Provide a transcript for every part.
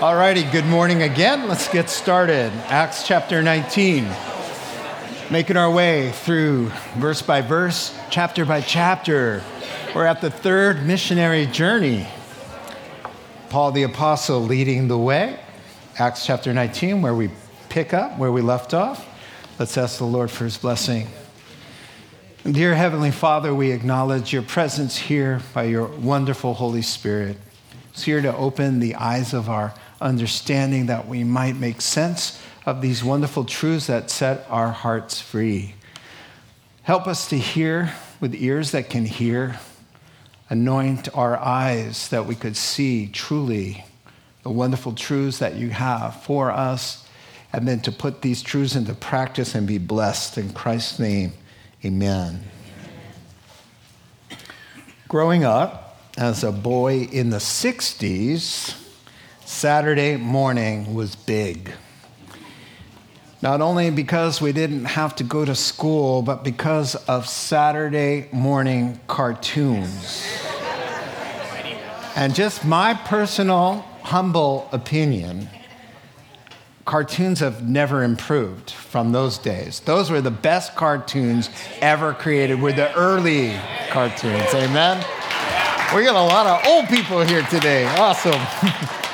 All righty, good morning again. Let's get started. Acts chapter 19. Making our way through verse by verse, chapter by chapter. We're at the third missionary journey. Paul the Apostle leading the way. Acts chapter 19, where we pick up where we left off. Let's ask the Lord for his blessing. Dear Heavenly Father, we acknowledge your presence here by your wonderful Holy Spirit. It's here to open the eyes of our understanding that we might make sense of these wonderful truths that set our hearts free. Help us to hear with ears that can hear. Anoint our eyes that we could see truly the wonderful truths that you have for us, and then to put these truths into practice and be blessed. In Christ's name, amen. Growing up as a boy in the 60s, Saturday morning was big. Not only because we didn't have to go to school, but because of Saturday morning cartoons. and just my personal, humble opinion cartoons have never improved from those days. Those were the best cartoons ever created, were the early cartoons. Amen? We got a lot of old people here today. Awesome.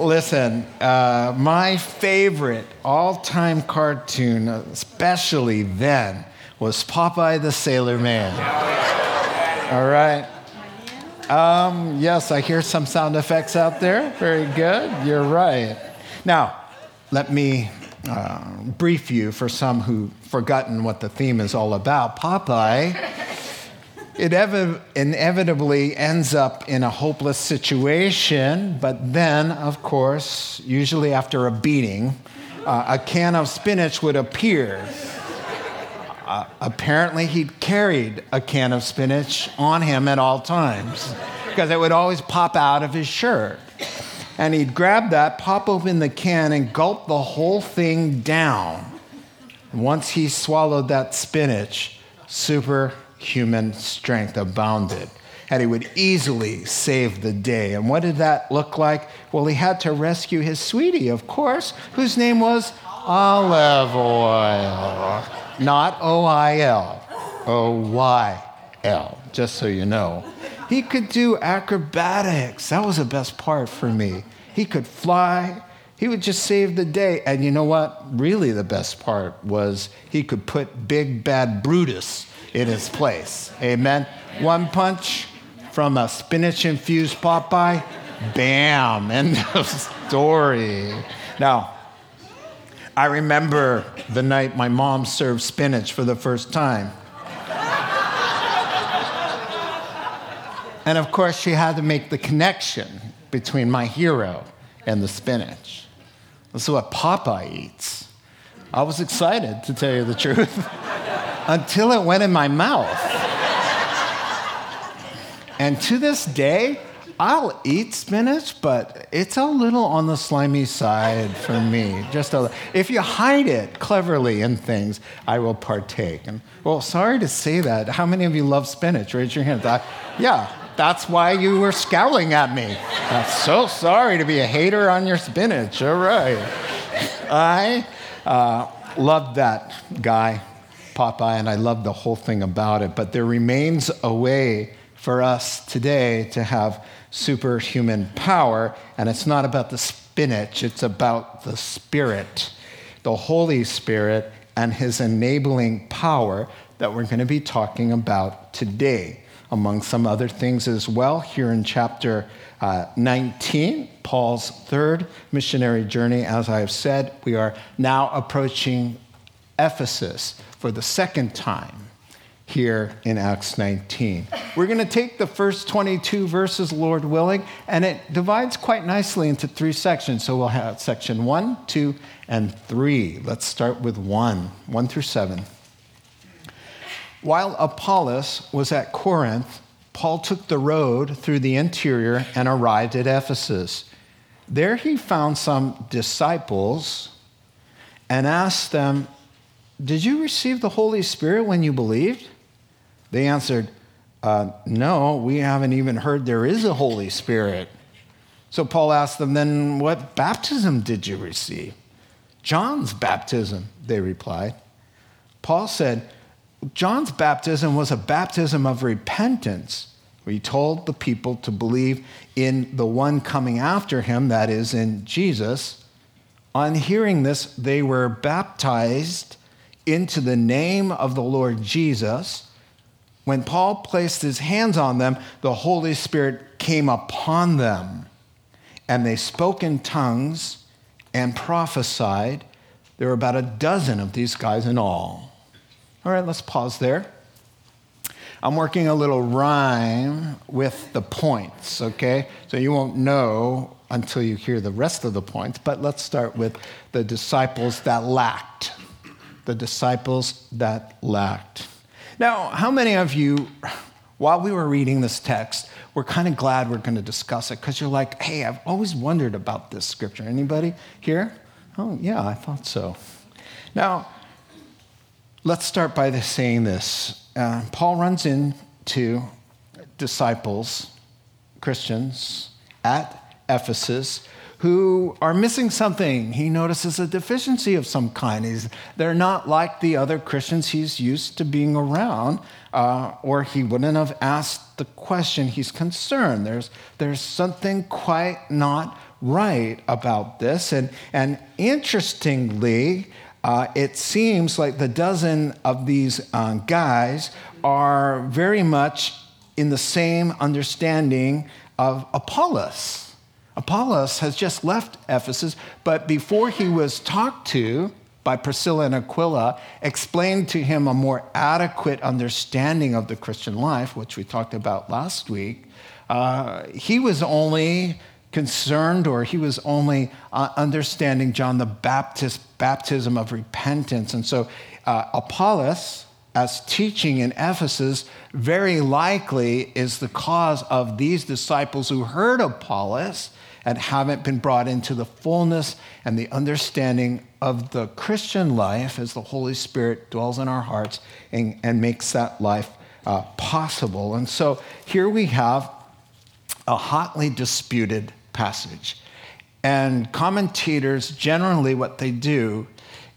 Listen, uh, my favorite all time cartoon, especially then, was Popeye the Sailor Man. All right. Um, yes, I hear some sound effects out there. Very good. You're right. Now, let me uh, brief you for some who've forgotten what the theme is all about. Popeye it ev- inevitably ends up in a hopeless situation, but then, of course, usually after a beating, uh, a can of spinach would appear. Uh, apparently, he carried a can of spinach on him at all times because it would always pop out of his shirt. And he'd grab that, pop open the can, and gulp the whole thing down. Once he swallowed that spinach, super human strength abounded. And he would easily save the day. And what did that look like? Well, he had to rescue his sweetie, of course, whose name was Olive Oyl. Not O I L, O Y L, just so you know. He could do acrobatics. That was the best part for me. He could fly. He would just save the day. And you know what? Really, the best part was he could put Big Bad Brutus in his place. Amen. One punch from a spinach infused Popeye, bam, end of story. Now, I remember the night my mom served spinach for the first time. and of course, she had to make the connection between my hero and the spinach. This is what Popeye eats. I was excited, to tell you the truth. until it went in my mouth. and to this day, I'll eat spinach, but it's a little on the slimy side for me. Just a, if you hide it cleverly in things, I will partake. And well, sorry to say that. How many of you love spinach? Raise your hand. I, yeah, that's why you were scowling at me. I'm so sorry to be a hater on your spinach. All right. I uh, loved that guy Popeye, and I love the whole thing about it. But there remains a way for us today to have superhuman power, and it's not about the spinach, it's about the Spirit, the Holy Spirit, and His enabling power that we're going to be talking about today, among some other things as well. Here in chapter uh, 19, Paul's third missionary journey, as I have said, we are now approaching Ephesus for the second time here in Acts 19. We're going to take the first 22 verses, Lord willing, and it divides quite nicely into three sections. So we'll have section one, two, and three. Let's start with one, one through seven. While Apollos was at Corinth, Paul took the road through the interior and arrived at Ephesus. There he found some disciples and asked them did you receive the Holy Spirit when you believed? They answered, uh, No, we haven't even heard there is a Holy Spirit. So Paul asked them, Then what baptism did you receive? John's baptism, they replied. Paul said, John's baptism was a baptism of repentance. He told the people to believe in the one coming after him, that is, in Jesus. On hearing this, they were baptized into the name of the Lord Jesus. When Paul placed his hands on them, the Holy Spirit came upon them, and they spoke in tongues and prophesied. There were about a dozen of these guys in all. All right, let's pause there. I'm working a little rhyme with the points, okay? So you won't know until you hear the rest of the points, but let's start with the disciples that lacked. The disciples that lacked. Now, how many of you, while we were reading this text, were kind of glad we're going to discuss it because you're like, hey, I've always wondered about this scripture. Anybody here? Oh, yeah, I thought so. Now, let's start by saying this. Uh, Paul runs into disciples, Christians, at Ephesus who are missing something. He notices a deficiency of some kind. He's, they're not like the other Christians he's used to being around, uh, or he wouldn't have asked the question. He's concerned. There's, there's something quite not right about this. And, and interestingly, uh, it seems like the dozen of these uh, guys are very much in the same understanding of Apollos. Apollos has just left Ephesus, but before he was talked to by Priscilla and Aquila, explained to him a more adequate understanding of the Christian life, which we talked about last week, uh, he was only concerned or he was only uh, understanding John the Baptist baptism of repentance. And so uh, Apollos, as teaching in Ephesus, very likely is the cause of these disciples who heard Apollos and haven't been brought into the fullness and the understanding of the Christian life as the Holy Spirit dwells in our hearts and, and makes that life uh, possible. And so here we have a hotly disputed passage. And commentators generally, what they do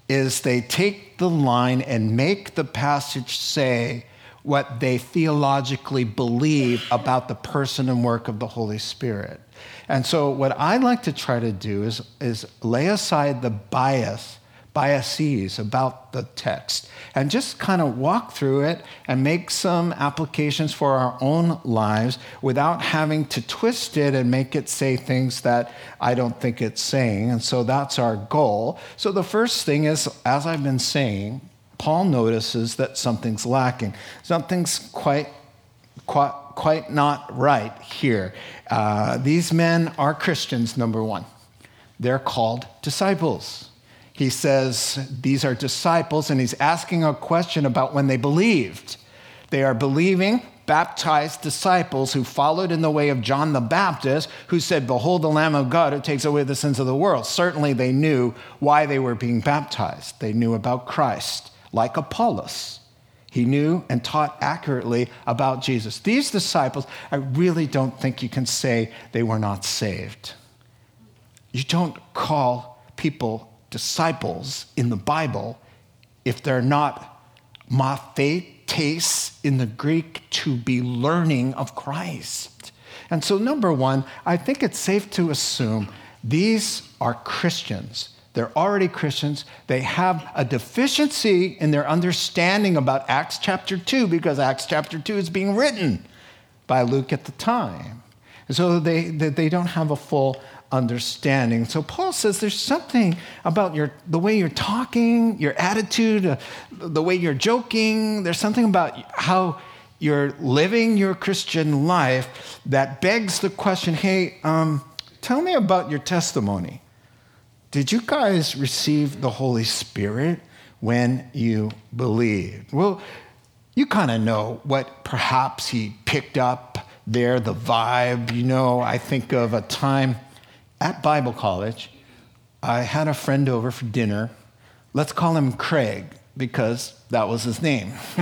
is they take the line and make the passage say what they theologically believe about the person and work of the Holy Spirit. And so, what I like to try to do is, is lay aside the bias, biases about the text, and just kind of walk through it and make some applications for our own lives without having to twist it and make it say things that I don't think it's saying. And so, that's our goal. So, the first thing is, as I've been saying, Paul notices that something's lacking. Something's quite, quite, quite not right here. Uh, these men are Christians, number one. They're called disciples. He says these are disciples, and he's asking a question about when they believed. They are believing, baptized disciples who followed in the way of John the Baptist, who said, Behold the Lamb of God who takes away the sins of the world. Certainly they knew why they were being baptized, they knew about Christ, like Apollos. He knew and taught accurately about Jesus. These disciples, I really don't think you can say they were not saved. You don't call people disciples in the Bible if they're not mathetes in the Greek to be learning of Christ. And so, number one, I think it's safe to assume these are Christians they're already Christians. They have a deficiency in their understanding about Acts chapter 2 because Acts chapter 2 is being written by Luke at the time. And so they, they don't have a full understanding. So Paul says there's something about your, the way you're talking, your attitude, uh, the way you're joking. There's something about how you're living your Christian life that begs the question hey, um, tell me about your testimony. Did you guys receive the Holy Spirit when you believed? Well, you kind of know what perhaps he picked up there, the vibe. You know, I think of a time at Bible college, I had a friend over for dinner. Let's call him Craig because that was his name.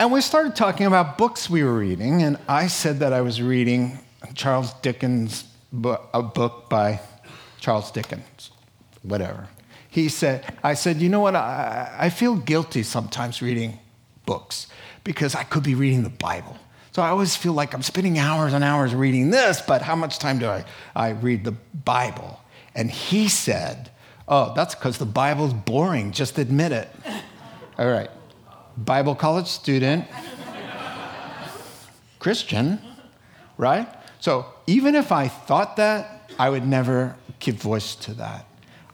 and we started talking about books we were reading, and I said that I was reading Charles Dickens' a book by Charles Dickens, whatever. He said, I said, you know what? I, I feel guilty sometimes reading books because I could be reading the Bible. So I always feel like I'm spending hours and hours reading this, but how much time do I, I read the Bible? And he said, Oh, that's because the Bible's boring. Just admit it. All right. Bible college student, Christian, right? So even if I thought that, I would never give voice to that.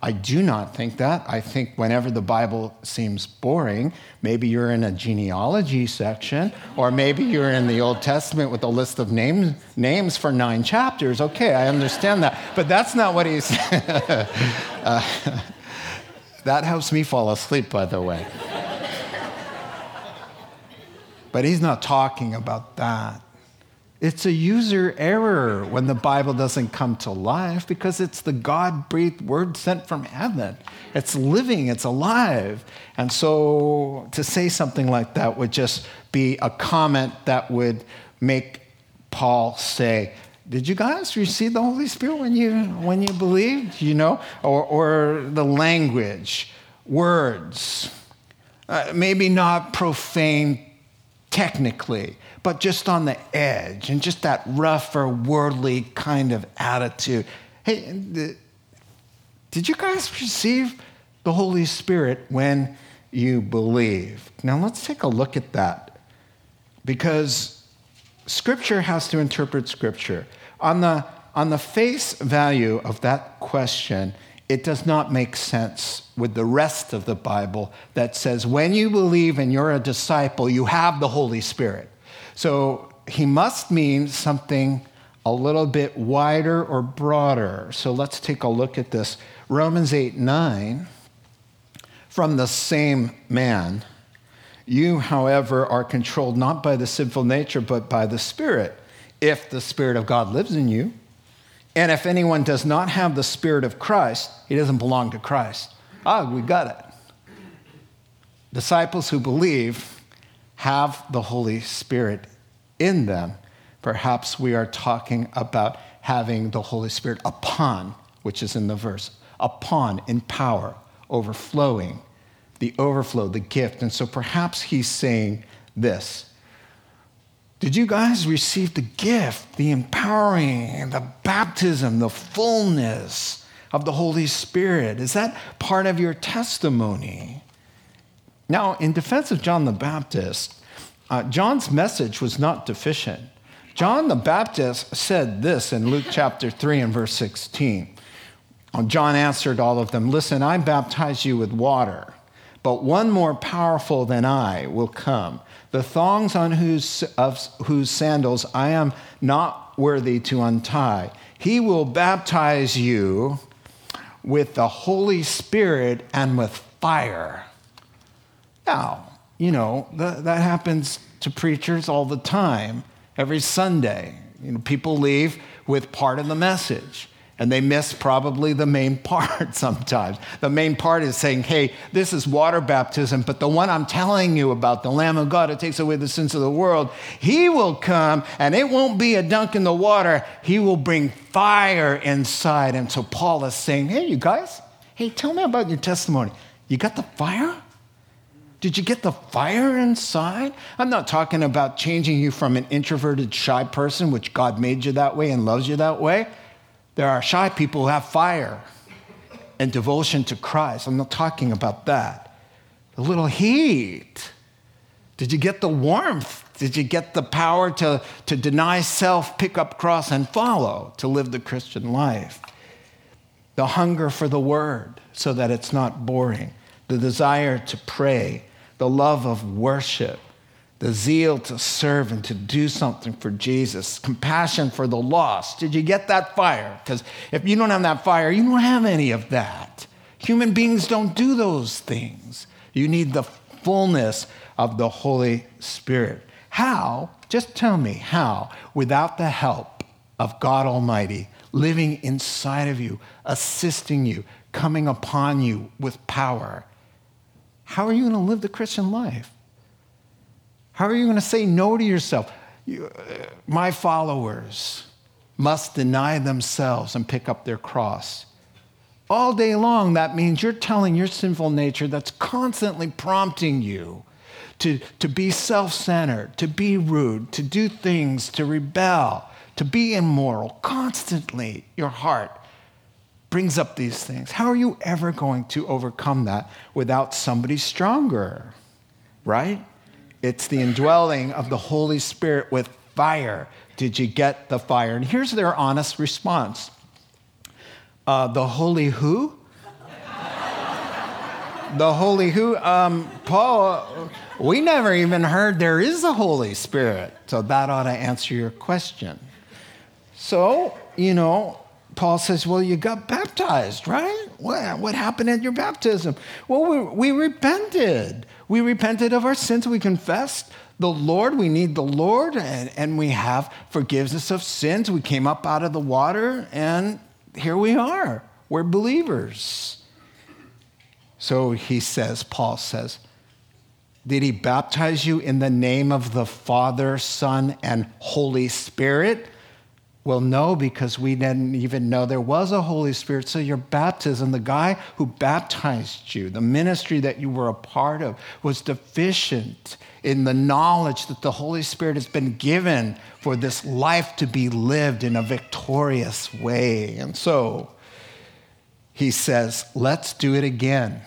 I do not think that. I think whenever the Bible seems boring, maybe you're in a genealogy section, or maybe you're in the Old Testament with a list of names, names for nine chapters. Okay, I understand that. But that's not what he's. uh, that helps me fall asleep, by the way. But he's not talking about that. It's a user error when the Bible doesn't come to life because it's the God breathed word sent from heaven. It's living, it's alive. And so to say something like that would just be a comment that would make Paul say, did you guys receive the Holy Spirit when you when you believed? You know, or or the language, words, uh, maybe not profane technically, but just on the edge and just that rougher, worldly kind of attitude. Hey, did you guys receive the Holy Spirit when you believed? Now let's take a look at that because Scripture has to interpret Scripture. On the, on the face value of that question, it does not make sense with the rest of the Bible that says, when you believe and you're a disciple, you have the Holy Spirit. So he must mean something a little bit wider or broader. So let's take a look at this. Romans 8 9, from the same man. You, however, are controlled not by the sinful nature, but by the Spirit, if the Spirit of God lives in you. And if anyone does not have the Spirit of Christ, he doesn't belong to Christ. Ah, we got it. Disciples who believe have the Holy Spirit in them. Perhaps we are talking about having the Holy Spirit upon, which is in the verse, upon in power, overflowing, the overflow, the gift. And so perhaps he's saying this did you guys receive the gift, the empowering, the baptism, the fullness of the Holy Spirit? Is that part of your testimony? Now, in defense of John the Baptist, uh, John's message was not deficient. John the Baptist said this in Luke chapter 3 and verse 16. Uh, John answered all of them Listen, I baptize you with water, but one more powerful than I will come the thongs on whose, of whose sandals I am not worthy to untie. He will baptize you with the Holy Spirit and with fire. Now, you know, that, that happens to preachers all the time, every Sunday. You know, people leave with part of the message and they miss probably the main part sometimes. The main part is saying, hey, this is water baptism, but the one I'm telling you about, the Lamb of God that takes away the sins of the world, he will come and it won't be a dunk in the water. He will bring fire inside. And so Paul is saying, hey, you guys, hey, tell me about your testimony. You got the fire? Did you get the fire inside? I'm not talking about changing you from an introverted, shy person, which God made you that way and loves you that way. There are shy people who have fire and devotion to Christ. I'm not talking about that. A little heat. Did you get the warmth? Did you get the power to, to deny self, pick up cross, and follow to live the Christian life? The hunger for the word so that it's not boring, the desire to pray, the love of worship, the zeal to serve and to do something for Jesus, compassion for the lost. Did you get that fire? Because if you don't have that fire, you don't have any of that. Human beings don't do those things. You need the fullness of the Holy Spirit. How? Just tell me how, without the help of God Almighty living inside of you, assisting you, coming upon you with power, how are you going to live the Christian life? How are you going to say no to yourself? You, uh, my followers must deny themselves and pick up their cross. All day long, that means you're telling your sinful nature that's constantly prompting you to, to be self centered, to be rude, to do things, to rebel, to be immoral. Constantly, your heart brings up these things. How are you ever going to overcome that without somebody stronger? Right? It's the indwelling of the Holy Spirit with fire. Did you get the fire? And here's their honest response uh, The Holy who? the Holy who? Um, Paul, we never even heard there is a Holy Spirit. So that ought to answer your question. So, you know, Paul says, Well, you got baptized, right? What, what happened at your baptism? Well, we, we repented. We repented of our sins. We confessed the Lord. We need the Lord, and, and we have forgiveness of sins. We came up out of the water, and here we are. We're believers. So he says, Paul says, Did he baptize you in the name of the Father, Son, and Holy Spirit? Well, no, because we didn't even know there was a Holy Spirit. So, your baptism, the guy who baptized you, the ministry that you were a part of, was deficient in the knowledge that the Holy Spirit has been given for this life to be lived in a victorious way. And so, he says, Let's do it again.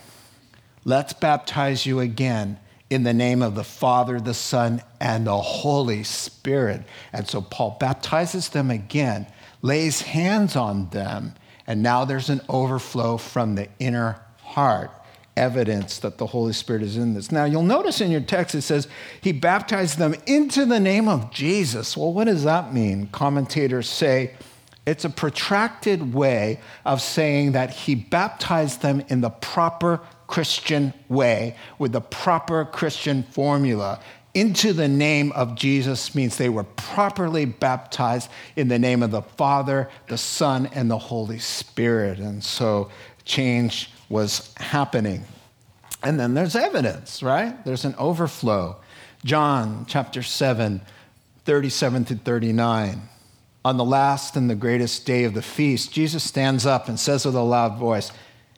Let's baptize you again in the name of the Father, the Son, and the Holy Spirit. And so Paul baptizes them again, lays hands on them, and now there's an overflow from the inner heart. Evidence that the Holy Spirit is in this. Now, you'll notice in your text it says he baptized them into the name of Jesus. Well, what does that mean? Commentators say it's a protracted way of saying that he baptized them in the proper Christian way with the proper Christian formula. Into the name of Jesus means they were properly baptized in the name of the Father, the Son, and the Holy Spirit. And so change was happening. And then there's evidence, right? There's an overflow. John chapter 7, 37 to 39. On the last and the greatest day of the feast, Jesus stands up and says with a loud voice,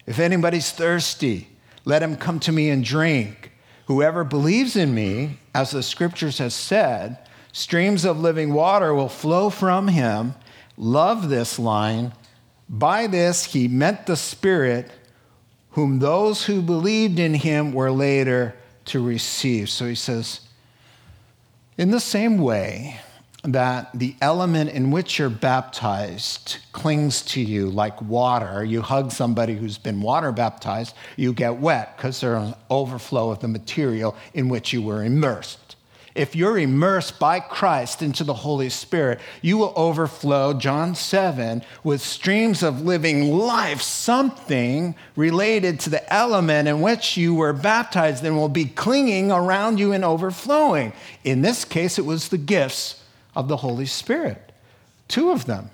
If anybody's thirsty, let him come to me and drink. Whoever believes in me, as the scriptures have said, streams of living water will flow from him. Love this line. By this he meant the Spirit, whom those who believed in him were later to receive. So he says, in the same way, that the element in which you're baptized clings to you like water. You hug somebody who's been water baptized, you get wet because there's an overflow of the material in which you were immersed. If you're immersed by Christ into the Holy Spirit, you will overflow, John 7, with streams of living life, something related to the element in which you were baptized and will be clinging around you and overflowing. In this case, it was the gifts of the Holy Spirit. Two of them,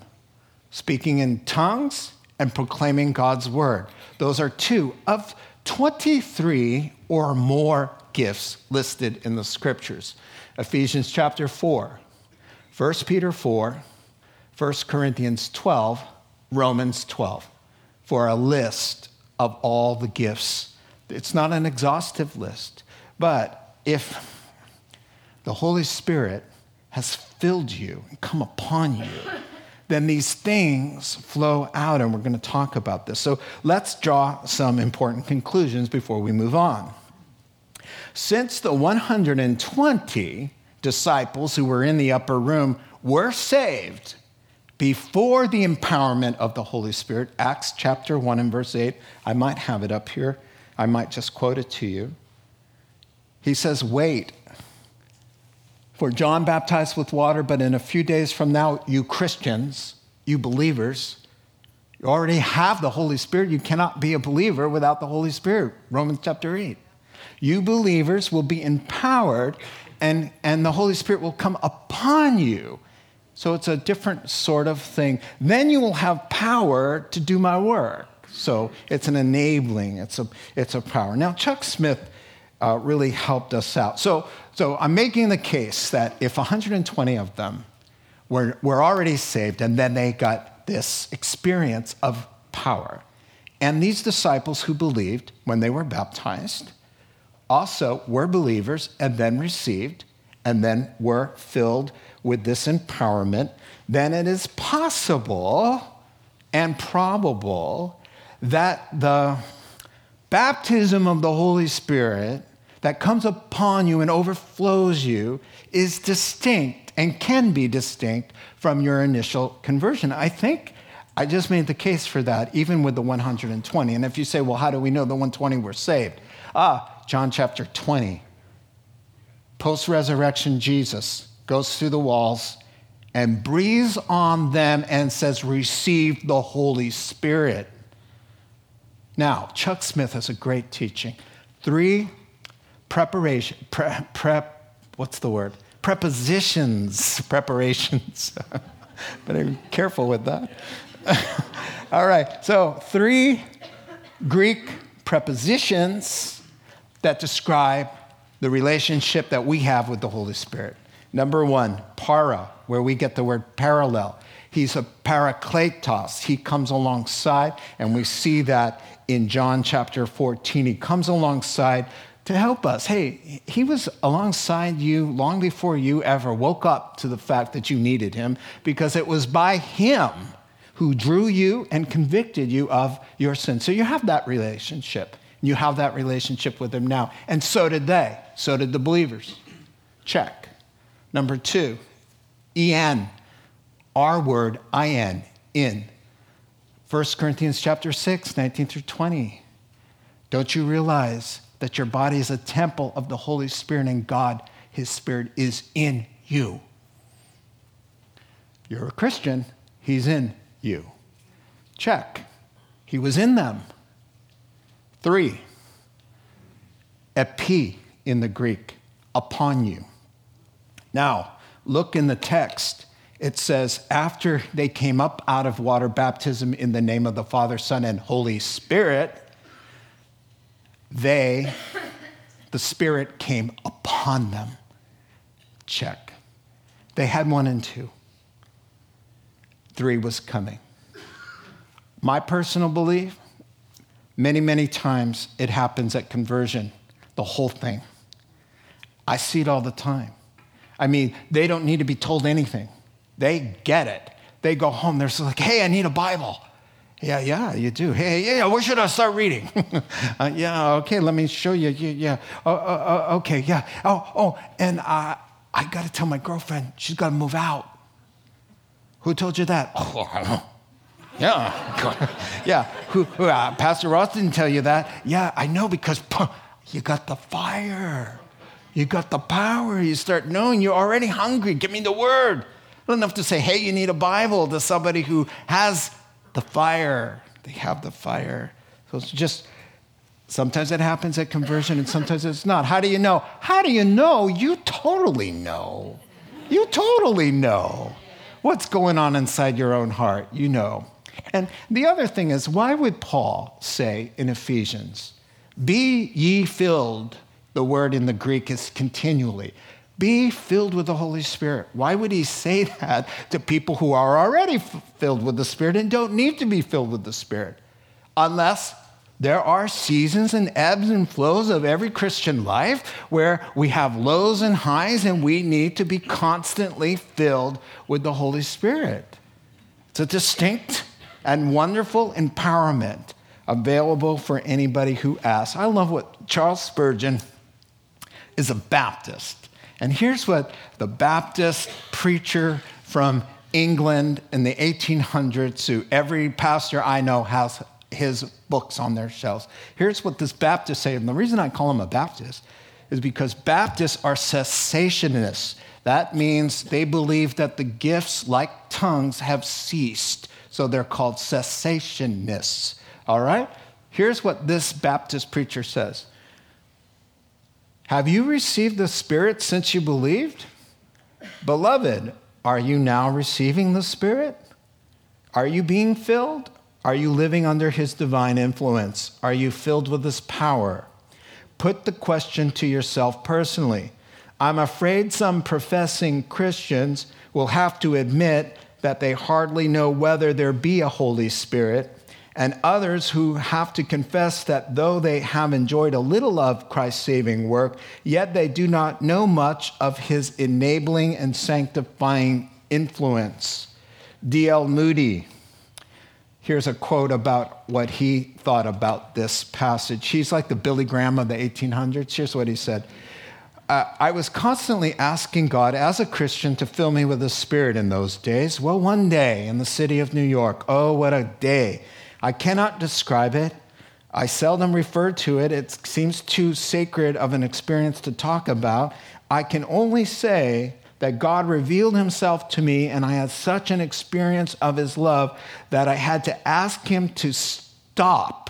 speaking in tongues and proclaiming God's word. Those are two of 23 or more gifts listed in the scriptures. Ephesians chapter 4, 1 Peter 4, 1 Corinthians 12, Romans 12, for a list of all the gifts. It's not an exhaustive list, but if the Holy Spirit has filled you and come upon you, then these things flow out, and we're going to talk about this. So let's draw some important conclusions before we move on. Since the 120 disciples who were in the upper room were saved before the empowerment of the Holy Spirit, Acts chapter 1 and verse 8, I might have it up here, I might just quote it to you. He says, Wait for John baptized with water, but in a few days from now, you Christians, you believers, you already have the Holy Spirit. You cannot be a believer without the Holy Spirit. Romans chapter 8. You believers will be empowered, and, and the Holy Spirit will come upon you. So it's a different sort of thing. Then you will have power to do my work. So it's an enabling, it's a, it's a power. Now, Chuck Smith uh, really helped us out. So, so I'm making the case that if 120 of them were, were already saved and then they got this experience of power, and these disciples who believed when they were baptized also were believers and then received and then were filled with this empowerment, then it is possible and probable that the baptism of the Holy Spirit that comes upon you and overflows you is distinct and can be distinct from your initial conversion. I think I just made the case for that, even with the 120. And if you say, well, how do we know the 120 were saved? Ah, John chapter 20. Post resurrection Jesus goes through the walls and breathes on them and says, Receive the Holy Spirit. Now, Chuck Smith has a great teaching. Three preparation, pre, prep, what's the word? Prepositions, preparations. Better be careful with that. All right, so three Greek prepositions that describe the relationship that we have with the Holy Spirit. Number one, para, where we get the word parallel. He's a parakletos. He comes alongside, and we see that in John chapter 14. He comes alongside to help us. Hey, he was alongside you long before you ever woke up to the fact that you needed him because it was by him who drew you and convicted you of your sin. So you have that relationship. You have that relationship with him now. And so did they. So did the believers. Check. Number two, en. Our word, in, in. 1 Corinthians chapter 6, 19 through 20. Don't you realize that your body is a temple of the Holy Spirit and God, His Spirit, is in you? You're a Christian, He's in you. Check. He was in them. Three, epi in the Greek, upon you. Now, look in the text it says, after they came up out of water baptism in the name of the Father, Son, and Holy Spirit, they, the Spirit came upon them. Check. They had one and two. Three was coming. My personal belief many, many times it happens at conversion, the whole thing. I see it all the time. I mean, they don't need to be told anything. They get it. They go home, they're like, hey, I need a Bible. Yeah, yeah, you do. Hey, yeah, where should I start reading? uh, yeah, okay, let me show you. Yeah, yeah. Oh, uh, uh, okay, yeah. Oh, oh, and I, I got to tell my girlfriend she's got to move out. Who told you that? Oh, I don't know. yeah, yeah. Who, who uh, Pastor Ross didn't tell you that. Yeah, I know because you got the fire, you got the power. You start knowing you're already hungry. Give me the word. Not enough to say, hey, you need a Bible to somebody who has the fire. They have the fire. So it's just sometimes it happens at conversion and sometimes it's not. How do you know? How do you know? You totally know. You totally know what's going on inside your own heart. You know. And the other thing is, why would Paul say in Ephesians, be ye filled? The word in the Greek is continually. Be filled with the Holy Spirit. Why would he say that to people who are already filled with the Spirit and don't need to be filled with the Spirit? Unless there are seasons and ebbs and flows of every Christian life where we have lows and highs and we need to be constantly filled with the Holy Spirit. It's a distinct and wonderful empowerment available for anybody who asks. I love what Charles Spurgeon is a Baptist. And here's what the Baptist preacher from England in the 1800s, who every pastor I know has his books on their shelves. Here's what this Baptist say, and the reason I call him a Baptist is because Baptists are cessationists. That means they believe that the gifts, like tongues, have ceased. So they're called cessationists. All right? Here's what this Baptist preacher says have you received the Spirit since you believed? Beloved, are you now receiving the Spirit? Are you being filled? Are you living under His divine influence? Are you filled with His power? Put the question to yourself personally. I'm afraid some professing Christians will have to admit that they hardly know whether there be a Holy Spirit, and others who have to confess that though they have enjoyed a little of Christ's saving work, yet they do not know much of his enabling and sanctifying influence. D.L. Moody, here's a quote about what he thought about this passage. He's like the Billy Graham of the 1800s. Here's what he said uh, I was constantly asking God as a Christian to fill me with the Spirit in those days. Well, one day in the city of New York, oh, what a day. I cannot describe it. I seldom refer to it. It seems too sacred of an experience to talk about. I can only say that God revealed himself to me, and I had such an experience of his love that I had to ask him to stop.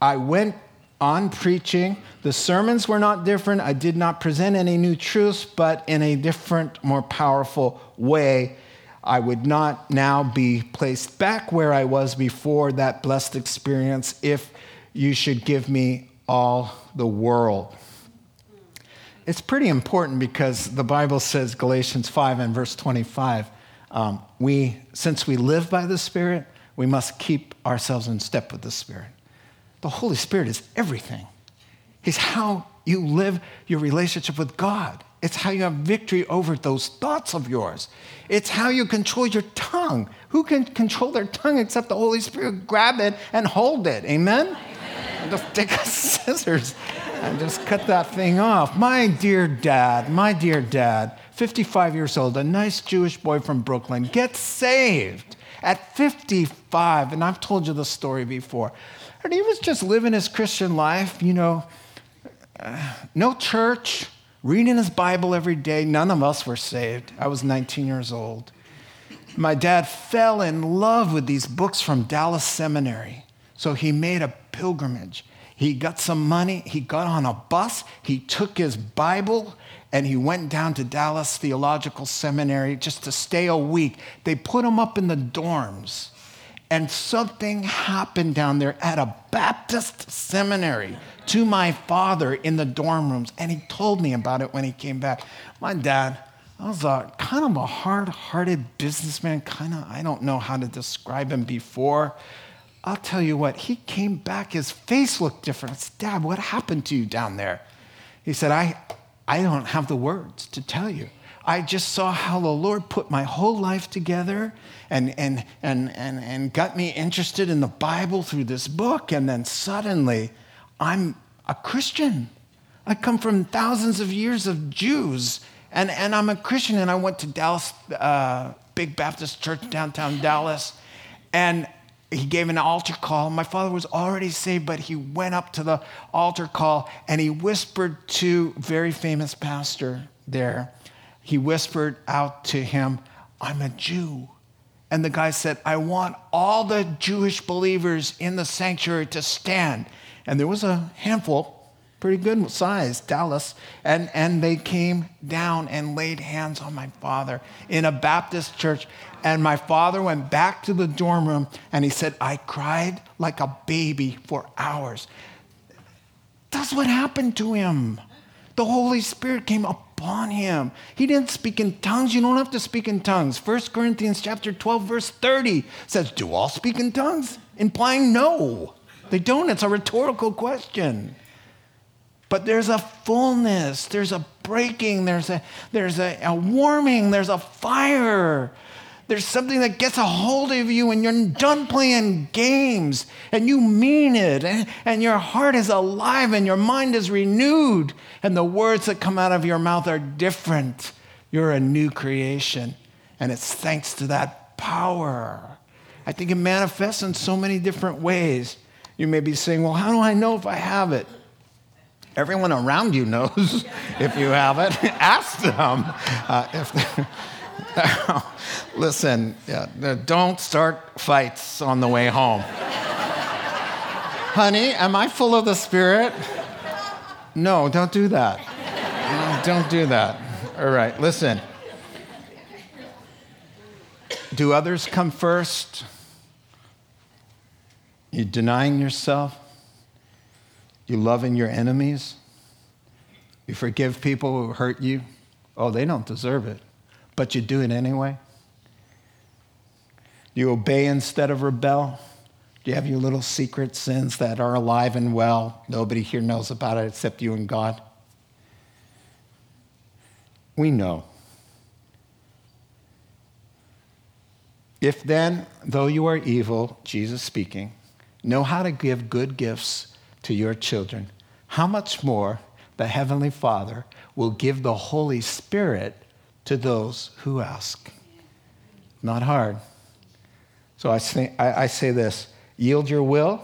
I went on preaching. The sermons were not different. I did not present any new truths, but in a different, more powerful way. I would not now be placed back where I was before that blessed experience if you should give me all the world. It's pretty important because the Bible says, Galatians 5 and verse 25, um, we, since we live by the Spirit, we must keep ourselves in step with the Spirit. The Holy Spirit is everything. He's how you live your relationship with God. It's how you have victory over those thoughts of yours. It's how you control your tongue. Who can control their tongue except the Holy Spirit? Grab it and hold it. Amen? Amen. Just take a scissors and just cut that thing off. My dear dad, my dear dad, 55 years old, a nice Jewish boy from Brooklyn, gets saved at 55. And I've told you the story before. And he was just living his Christian life, you know, uh, no church, reading his Bible every day. None of us were saved. I was 19 years old. My dad fell in love with these books from Dallas Seminary. So he made a pilgrimage. He got some money, he got on a bus, he took his Bible, and he went down to Dallas Theological Seminary just to stay a week. They put him up in the dorms and something happened down there at a Baptist seminary to my father in the dorm rooms, and he told me about it when he came back. My dad, I was a, kind of a hard hearted businessman, kind of, I don't know how to describe him before. I'll tell you what, he came back, his face looked different. I said, Dad, what happened to you down there? He said, I, I don't have the words to tell you. I just saw how the Lord put my whole life together and, and, and, and, and got me interested in the Bible through this book. And then suddenly, I'm a Christian. I come from thousands of years of Jews, and, and I'm a Christian. And I went to Dallas, uh, Big Baptist Church, downtown Dallas, and he gave an altar call. My father was already saved, but he went up to the altar call and he whispered to very famous pastor there he whispered out to him, I'm a Jew. And the guy said, I want all the Jewish believers in the sanctuary to stand. And there was a handful, pretty good size, Dallas, and, and they came down and laid hands on my father in a Baptist church. And my father went back to the dorm room and he said, I cried like a baby for hours. That's what happened to him. The Holy Spirit came up upon him. He didn't speak in tongues. You don't have to speak in tongues. 1 Corinthians chapter 12 verse 30 says, "Do all speak in tongues?" implying no. They don't. It's a rhetorical question. But there's a fullness, there's a breaking, there's a there's a, a warming, there's a fire there's something that gets a hold of you and you're done playing games and you mean it and, and your heart is alive and your mind is renewed and the words that come out of your mouth are different. You're a new creation and it's thanks to that power. I think it manifests in so many different ways. You may be saying, Well, how do I know if I have it? Everyone around you knows if you have it. Ask them. Uh, if Listen, yeah, don't start fights on the way home. Honey, am I full of the Spirit? No, don't do that. Don't do that. All right, listen. Do others come first? You denying yourself? You loving your enemies? You forgive people who hurt you? Oh, they don't deserve it, but you do it anyway? Do you obey instead of rebel? Do you have your little secret sins that are alive and well? Nobody here knows about it except you and God. We know. If then, though you are evil, Jesus speaking, know how to give good gifts to your children, how much more the Heavenly Father will give the Holy Spirit to those who ask? Not hard. So I say, I, I say this yield your will,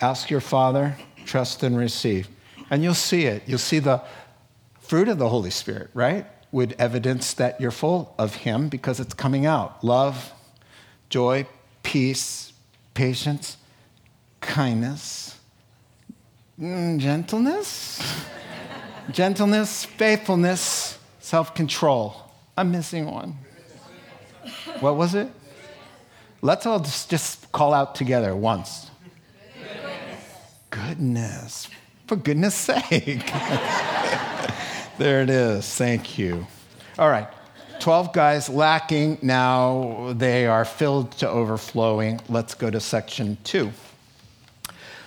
ask your Father, trust and receive. And you'll see it. You'll see the fruit of the Holy Spirit, right? Would evidence that you're full of Him because it's coming out love, joy, peace, patience, kindness, mm, gentleness, gentleness, faithfulness, self control. I'm missing one. What was it? Let's all just, just call out together once. Goodness. For goodness sake. there it is. Thank you. All right. 12 guys lacking. Now they are filled to overflowing. Let's go to section two.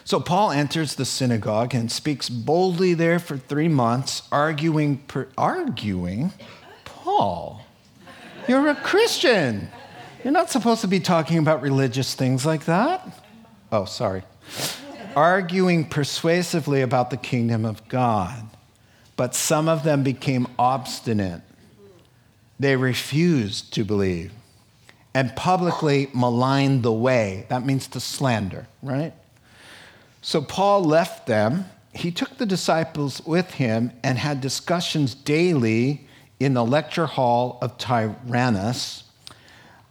So Paul enters the synagogue and speaks boldly there for three months, arguing, per, arguing, Paul, you're a Christian. You're not supposed to be talking about religious things like that. Oh, sorry. Arguing persuasively about the kingdom of God. But some of them became obstinate. They refused to believe and publicly maligned the way. That means to slander, right? So Paul left them. He took the disciples with him and had discussions daily in the lecture hall of Tyrannus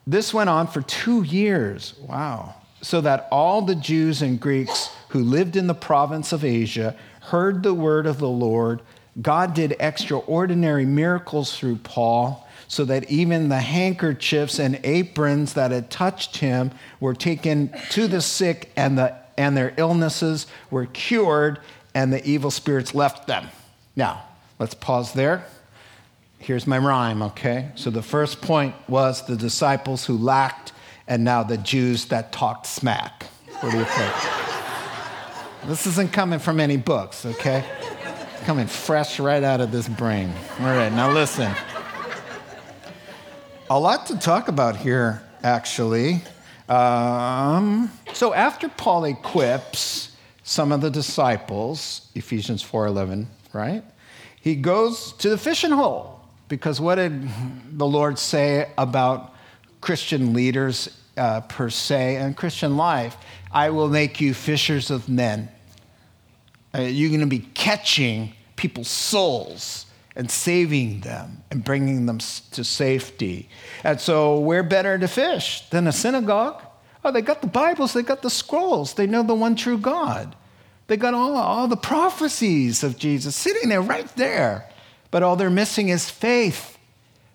this went on for two years. Wow. So that all the Jews and Greeks who lived in the province of Asia heard the word of the Lord. God did extraordinary miracles through Paul, so that even the handkerchiefs and aprons that had touched him were taken to the sick, and, the, and their illnesses were cured, and the evil spirits left them. Now, let's pause there. Here's my rhyme, okay? So the first point was the disciples who lacked, and now the Jews that talked smack. What do you think? this isn't coming from any books, okay? It's coming fresh right out of this brain. All right, now listen. A lot to talk about here, actually. Um, so after Paul equips some of the disciples, Ephesians 4:11, right? He goes to the fishing hole because what did the Lord say about Christian leaders uh, per se and Christian life? I will make you fishers of men. Uh, you're going to be catching people's souls and saving them and bringing them to safety. And so, we're better to fish than a synagogue. Oh, they got the Bibles, they got the scrolls, they know the one true God. They got all, all the prophecies of Jesus sitting there right there but all they're missing is faith.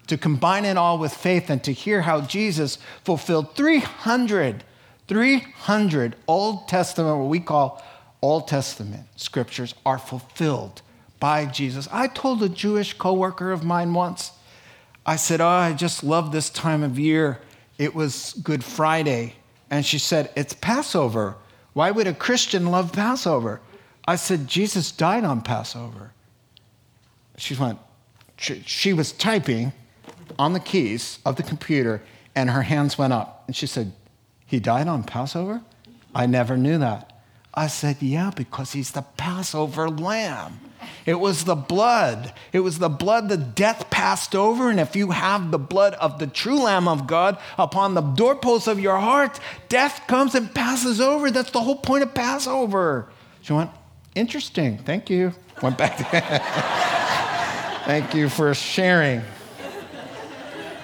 To combine it all with faith and to hear how Jesus fulfilled 300, 300 Old Testament, what we call Old Testament scriptures, are fulfilled by Jesus. I told a Jewish coworker of mine once, I said, Oh, I just love this time of year. It was Good Friday. And she said, It's Passover. Why would a Christian love Passover? I said, Jesus died on Passover she went, she, she was typing on the keys of the computer and her hands went up. And she said, He died on Passover? I never knew that. I said, Yeah, because he's the Passover lamb. It was the blood. It was the blood that death passed over. And if you have the blood of the true Lamb of God upon the doorposts of your heart, death comes and passes over. That's the whole point of Passover. She went, Interesting. Thank you. Went back to. Thank you for sharing.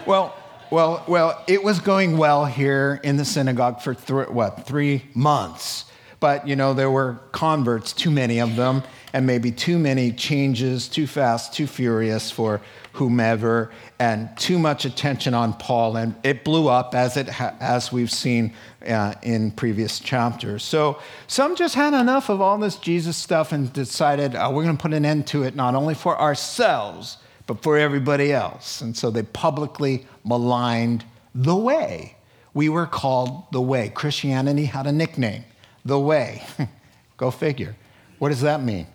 Well, well, well, it was going well here in the synagogue for th- what, three months. But, you know, there were converts, too many of them, and maybe too many changes, too fast, too furious for whomever, and too much attention on Paul. And it blew up as, it ha- as we've seen uh, in previous chapters. So some just had enough of all this Jesus stuff and decided oh, we're going to put an end to it, not only for ourselves, but for everybody else. And so they publicly maligned the way. We were called the way. Christianity had a nickname, the way. Go figure. What does that mean?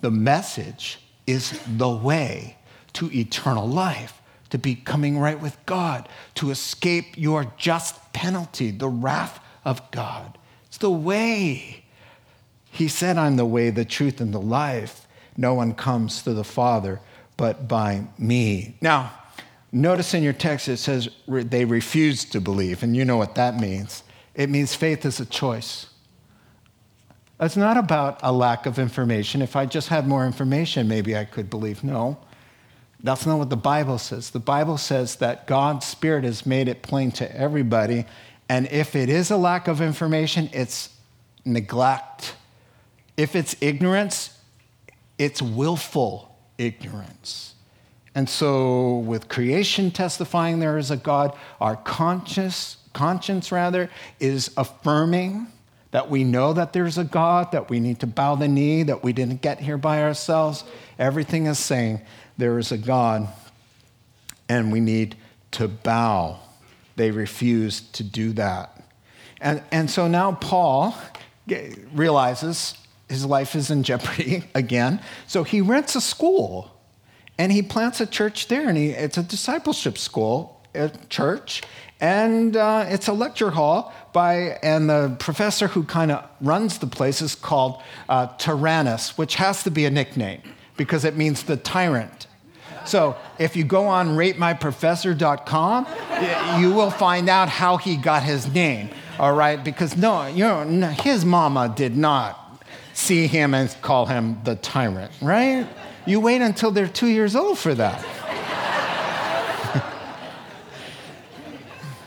The message is the way to eternal life, to becoming right with God, to escape your just penalty, the wrath of God. It's the way. He said, I'm the way, the truth, and the life. No one comes to the Father but by me. Now, notice in your text it says they refused to believe, and you know what that means. It means faith is a choice. It's not about a lack of information. If I just had more information, maybe I could believe. No, that's not what the Bible says. The Bible says that God's Spirit has made it plain to everybody. And if it is a lack of information, it's neglect. If it's ignorance, it's willful ignorance. And so, with creation testifying there is a God, our conscience, conscience rather, is affirming that we know that there's a God, that we need to bow the knee, that we didn't get here by ourselves. Everything is saying there is a God, and we need to bow. They refused to do that. And, and so now Paul realizes his life is in jeopardy again. So he rents a school and he plants a church there. And he, it's a discipleship school, a church, and uh, it's a lecture hall by, and the professor who kind of runs the place is called uh, Tyrannus, which has to be a nickname because it means the tyrant. So if you go on ratemyprofessor.com, you will find out how he got his name. All right, because no, you know, his mama did not see him and call him the tyrant, right? You wait until they're two years old for that.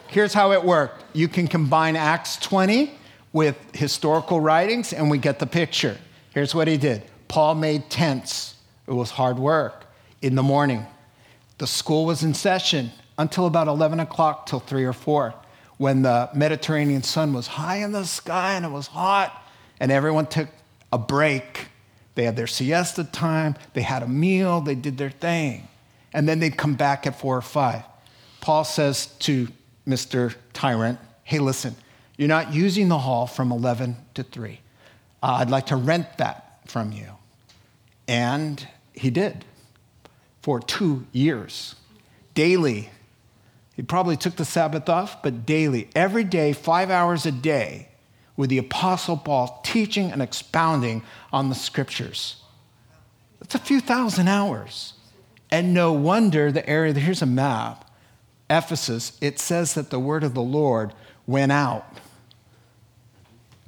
Here's how it worked you can combine Acts 20 with historical writings, and we get the picture. Here's what he did Paul made tents, it was hard work in the morning. The school was in session until about 11 o'clock till 3 or 4 when the Mediterranean sun was high in the sky and it was hot, and everyone took a break. They had their siesta time, they had a meal, they did their thing. And then they'd come back at four or five. Paul says to Mr. Tyrant, Hey, listen, you're not using the hall from 11 to 3. Uh, I'd like to rent that from you. And he did for two years, daily. He probably took the Sabbath off, but daily, every day, five hours a day, with the Apostle Paul teaching and expounding on the scriptures. That's a few thousand hours. And no wonder the area, here's a map, Ephesus, it says that the word of the Lord went out.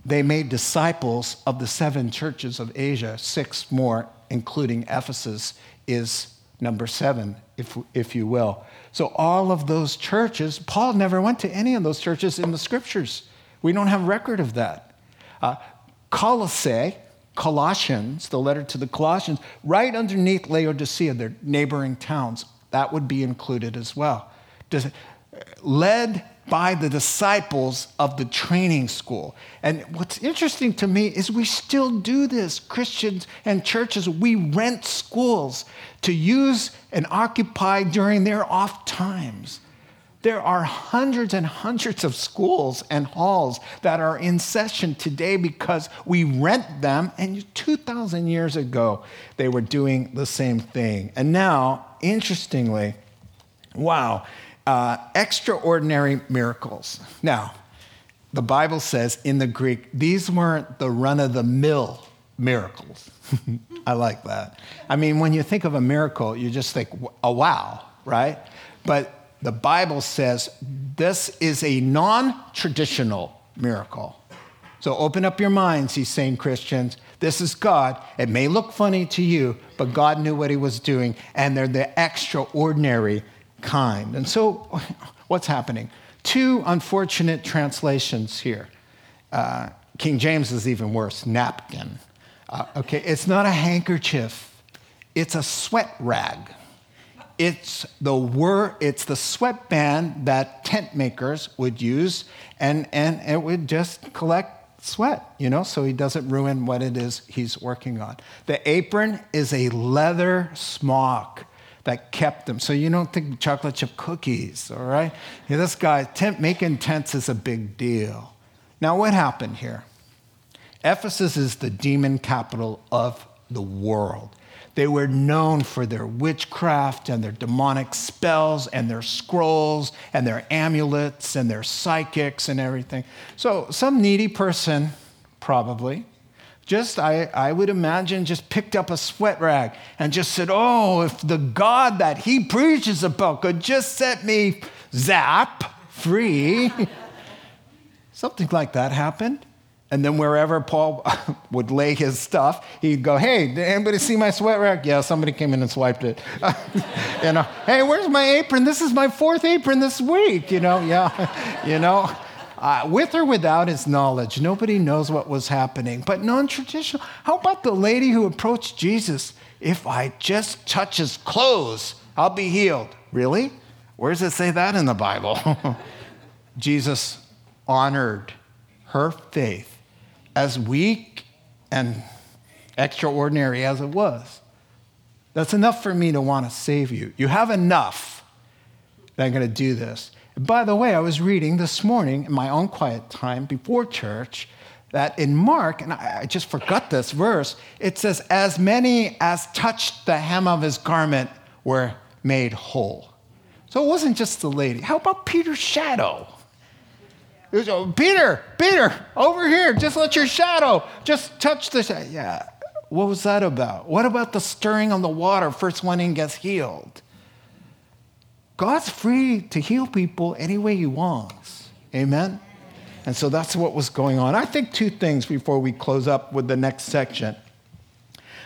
They made disciples of the seven churches of Asia, six more, including Ephesus, is number seven, if, if you will. So, all of those churches, Paul never went to any of those churches in the scriptures. We don't have record of that. Uh, Colossae, Colossians, the letter to the Colossians, right underneath Laodicea, their neighboring towns, that would be included as well. Led by the disciples of the training school. And what's interesting to me is we still do this. Christians and churches, we rent schools to use and occupy during their off times. There are hundreds and hundreds of schools and halls that are in session today because we rent them, and 2,000 years ago, they were doing the same thing. And now, interestingly, wow, uh, extraordinary miracles. Now, the Bible says in the Greek, these weren't the run of the mill miracles. I like that. I mean, when you think of a miracle, you just think, oh, wow, right? But the Bible says this is a non traditional miracle. So open up your minds, he's saying, Christians. This is God. It may look funny to you, but God knew what he was doing, and they're the extraordinary kind. And so, what's happening? Two unfortunate translations here. Uh, King James is even worse napkin. Uh, okay, it's not a handkerchief, it's a sweat rag. It's the wor- it's the sweatband that tent makers would use, and, and it would just collect sweat, you know, so he doesn't ruin what it is he's working on. The apron is a leather smock that kept them. So you don't think chocolate chip cookies, all right? Yeah, this guy, tent, making tents is a big deal. Now, what happened here? Ephesus is the demon capital of the world. They were known for their witchcraft and their demonic spells and their scrolls and their amulets and their psychics and everything. So, some needy person, probably, just, I, I would imagine, just picked up a sweat rag and just said, Oh, if the God that he preaches about could just set me zap free. Something like that happened. And then wherever Paul would lay his stuff, he'd go, Hey, did anybody see my sweat rack? Yeah, somebody came in and swiped it. you know, hey, where's my apron? This is my fourth apron this week. You know, yeah, you know. Uh, with or without his knowledge, nobody knows what was happening. But non traditional, how about the lady who approached Jesus? If I just touch his clothes, I'll be healed. Really? Where does it say that in the Bible? Jesus honored her faith as weak and extraordinary as it was. That's enough for me to want to save you. You have enough that I'm going to do this. By the way, I was reading this morning in my own quiet time before church that in Mark, and I just forgot this verse, it says, As many as touched the hem of his garment were made whole. So it wasn't just the lady. How about Peter's shadow? Was, oh, Peter, Peter, over here, just let your shadow just touch the shadow. Yeah. What was that about? What about the stirring on the water? First one in gets healed. God's free to heal people any way he wants. Amen? And so that's what was going on. I think two things before we close up with the next section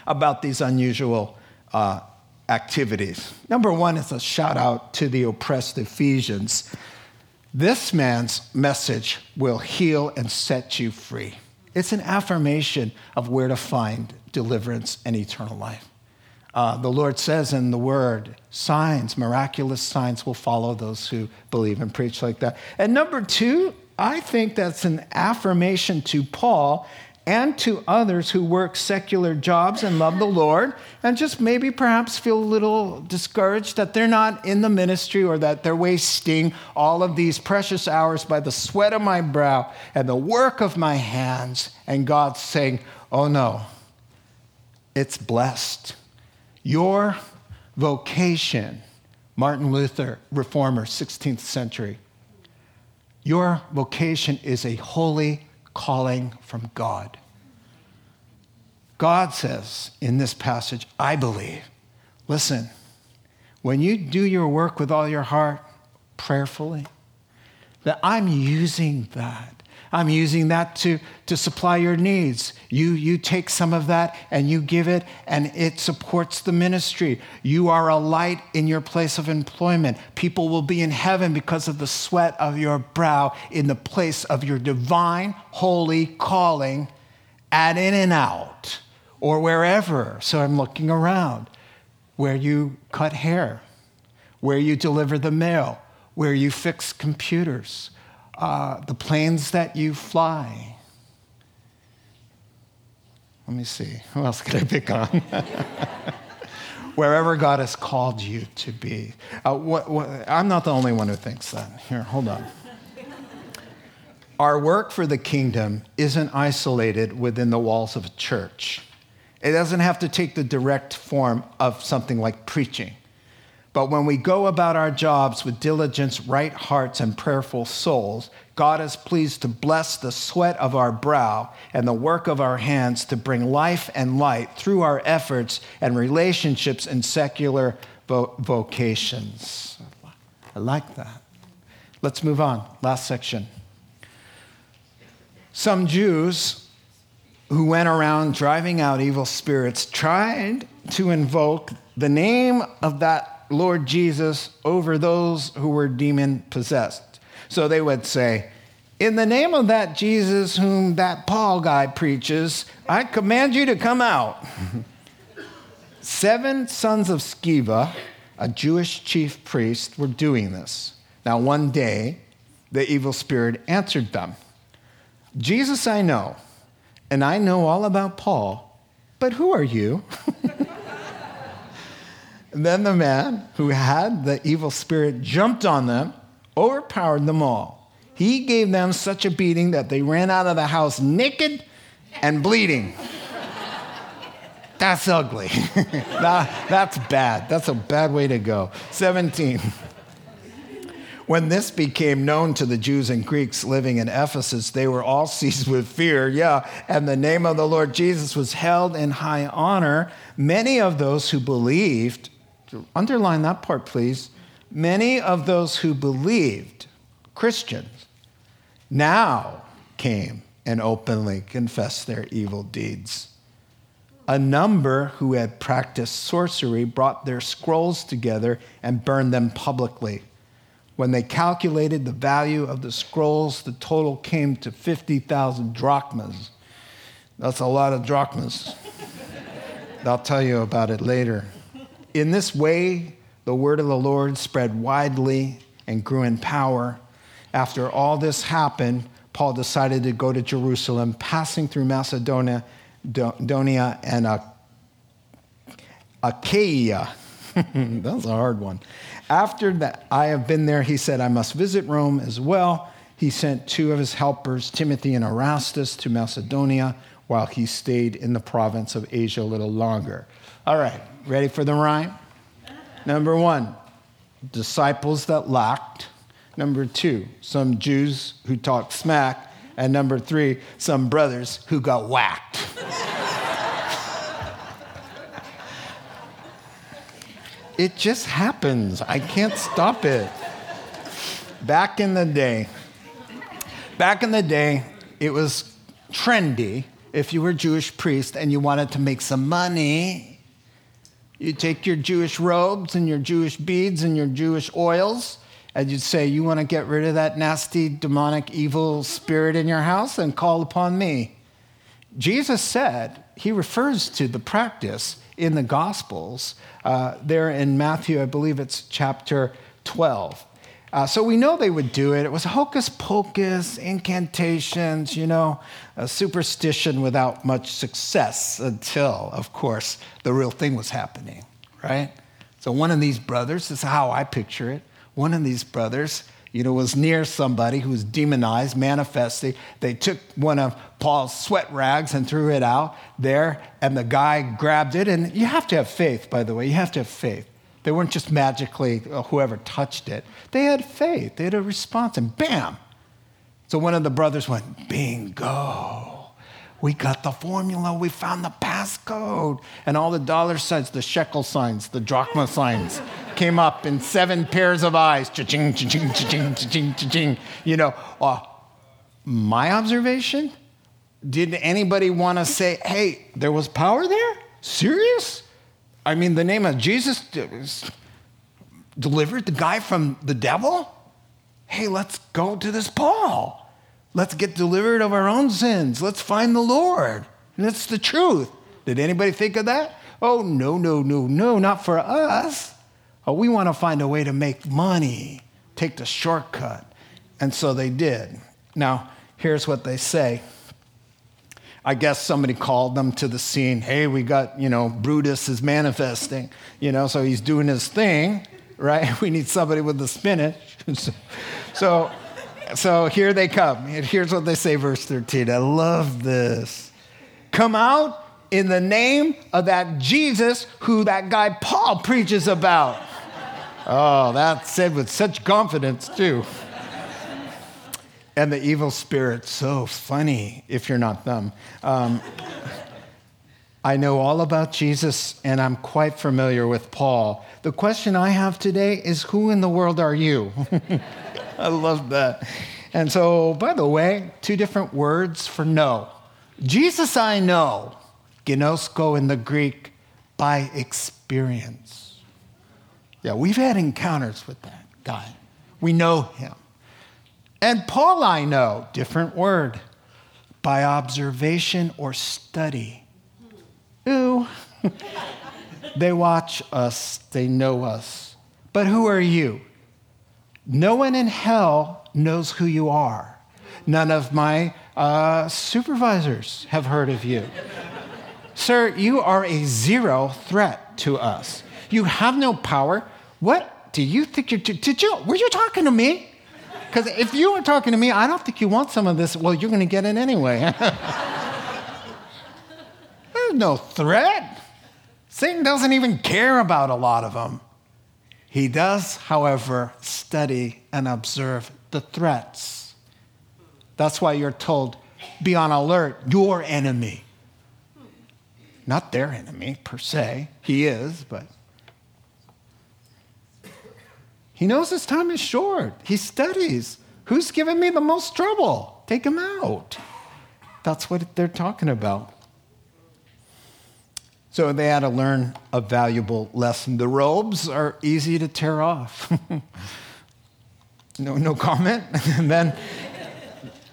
about these unusual uh, activities. Number one is a shout out to the oppressed Ephesians. This man's message will heal and set you free. It's an affirmation of where to find deliverance and eternal life. Uh, the Lord says in the word, signs, miraculous signs will follow those who believe and preach like that. And number two, I think that's an affirmation to Paul and to others who work secular jobs and love the Lord and just maybe perhaps feel a little discouraged that they're not in the ministry or that they're wasting all of these precious hours by the sweat of my brow and the work of my hands. And God's saying, oh no, it's blessed. Your vocation, Martin Luther, reformer, 16th century, your vocation is a holy calling from God. God says in this passage, I believe, listen, when you do your work with all your heart, prayerfully, that I'm using that. I'm using that to, to supply your needs. You, you take some of that and you give it, and it supports the ministry. You are a light in your place of employment. People will be in heaven because of the sweat of your brow in the place of your divine, holy calling at In-N-Out or wherever. So I'm looking around where you cut hair, where you deliver the mail, where you fix computers uh, the planes that you fly. Let me see. Who else can I pick on? Wherever God has called you to be. Uh, what, what, I'm not the only one who thinks that. Here, hold on. Our work for the kingdom isn't isolated within the walls of a church. It doesn't have to take the direct form of something like preaching. But when we go about our jobs with diligence, right hearts, and prayerful souls, God is pleased to bless the sweat of our brow and the work of our hands to bring life and light through our efforts and relationships in secular vo- vocations. I like that. Let's move on. Last section. Some Jews who went around driving out evil spirits tried to invoke the name of that Lord Jesus over those who were demon possessed. So they would say, In the name of that Jesus whom that Paul guy preaches, I command you to come out. Seven sons of Sceva, a Jewish chief priest, were doing this. Now, one day, the evil spirit answered them Jesus I know, and I know all about Paul, but who are you? then the man who had the evil spirit jumped on them, overpowered them all he gave them such a beating that they ran out of the house naked and bleeding. That's ugly. that, that's bad. That's a bad way to go. 17. When this became known to the Jews and Greeks living in Ephesus, they were all seized with fear. Yeah, and the name of the Lord Jesus was held in high honor. Many of those who believed, underline that part, please. Many of those who believed, Christians, now came and openly confessed their evil deeds. A number who had practiced sorcery brought their scrolls together and burned them publicly. When they calculated the value of the scrolls, the total came to 50,000 drachmas. That's a lot of drachmas. I'll tell you about it later. In this way, the word of the Lord spread widely and grew in power after all this happened, Paul decided to go to Jerusalem, passing through Macedonia, Donia, and Achaia. That's a hard one. After that, I have been there, he said, I must visit Rome as well. He sent two of his helpers, Timothy and Erastus, to Macedonia while he stayed in the province of Asia a little longer. All right, ready for the rhyme? Number one, disciples that lacked. Number two, some Jews who talk smack. And number three, some brothers who got whacked. it just happens. I can't stop it. Back in the day, back in the day, it was trendy if you were a Jewish priest and you wanted to make some money. You take your Jewish robes and your Jewish beads and your Jewish oils and you'd say, You want to get rid of that nasty, demonic, evil spirit in your house? and call upon me. Jesus said, He refers to the practice in the Gospels, uh, there in Matthew, I believe it's chapter 12. Uh, so we know they would do it. It was hocus pocus, incantations, you know, a superstition without much success until, of course, the real thing was happening, right? So one of these brothers, this is how I picture it, one of these brothers, you know, was near somebody who was demonized, manifesting. They took one of Paul's sweat rags and threw it out there, and the guy grabbed it. And you have to have faith, by the way. You have to have faith. They weren't just magically uh, whoever touched it. They had faith. They had a response, and bam. So one of the brothers went, bingo. We got the formula. We found the passcode. And all the dollar signs, the shekel signs, the drachma signs came up in seven pairs of eyes. Cha-ching, cha-ching, cha-ching, cha-ching, cha-ching. You know, uh, my observation, did anybody want to say, hey, there was power there? Serious? I mean, the name of Jesus delivered the guy from the devil? Hey, let's go to this Paul. Let's get delivered of our own sins. Let's find the Lord. And that's the truth. Did anybody think of that? Oh, no, no, no, no, not for us. Oh, we want to find a way to make money, take the shortcut. And so they did. Now, here's what they say. I guess somebody called them to the scene. Hey, we got, you know, Brutus is manifesting, you know, so he's doing his thing, right? We need somebody with the spinach. so so here they come. And here's what they say, verse 13. I love this. Come out in the name of that Jesus who that guy Paul preaches about. Oh, that's said with such confidence, too. And the evil spirit, so funny if you're not them. Um, I know all about Jesus and I'm quite familiar with Paul. The question I have today is who in the world are you? I love that. And so, by the way, two different words for know. Jesus I know, ginosko in the Greek, by experience. Yeah, we've had encounters with that guy. We know him. And Paul I know, different word, by observation or study. Ooh. they watch us, they know us. But who are you? No one in hell knows who you are. None of my uh, supervisors have heard of you. Sir, you are a zero threat to us. You have no power. What do you think you're, did you, were you talking to me? Because if you were talking to me, I don't think you want some of this. Well, you're going to get it anyway. There's no threat. Satan doesn't even care about a lot of them. He does, however, study and observe the threats. That's why you're told, be on alert, your enemy. Not their enemy per se. He is, but he knows his time is short. He studies. Who's giving me the most trouble? Take him out. That's what they're talking about. So they had to learn a valuable lesson. The robes are easy to tear off. no, no comment. and then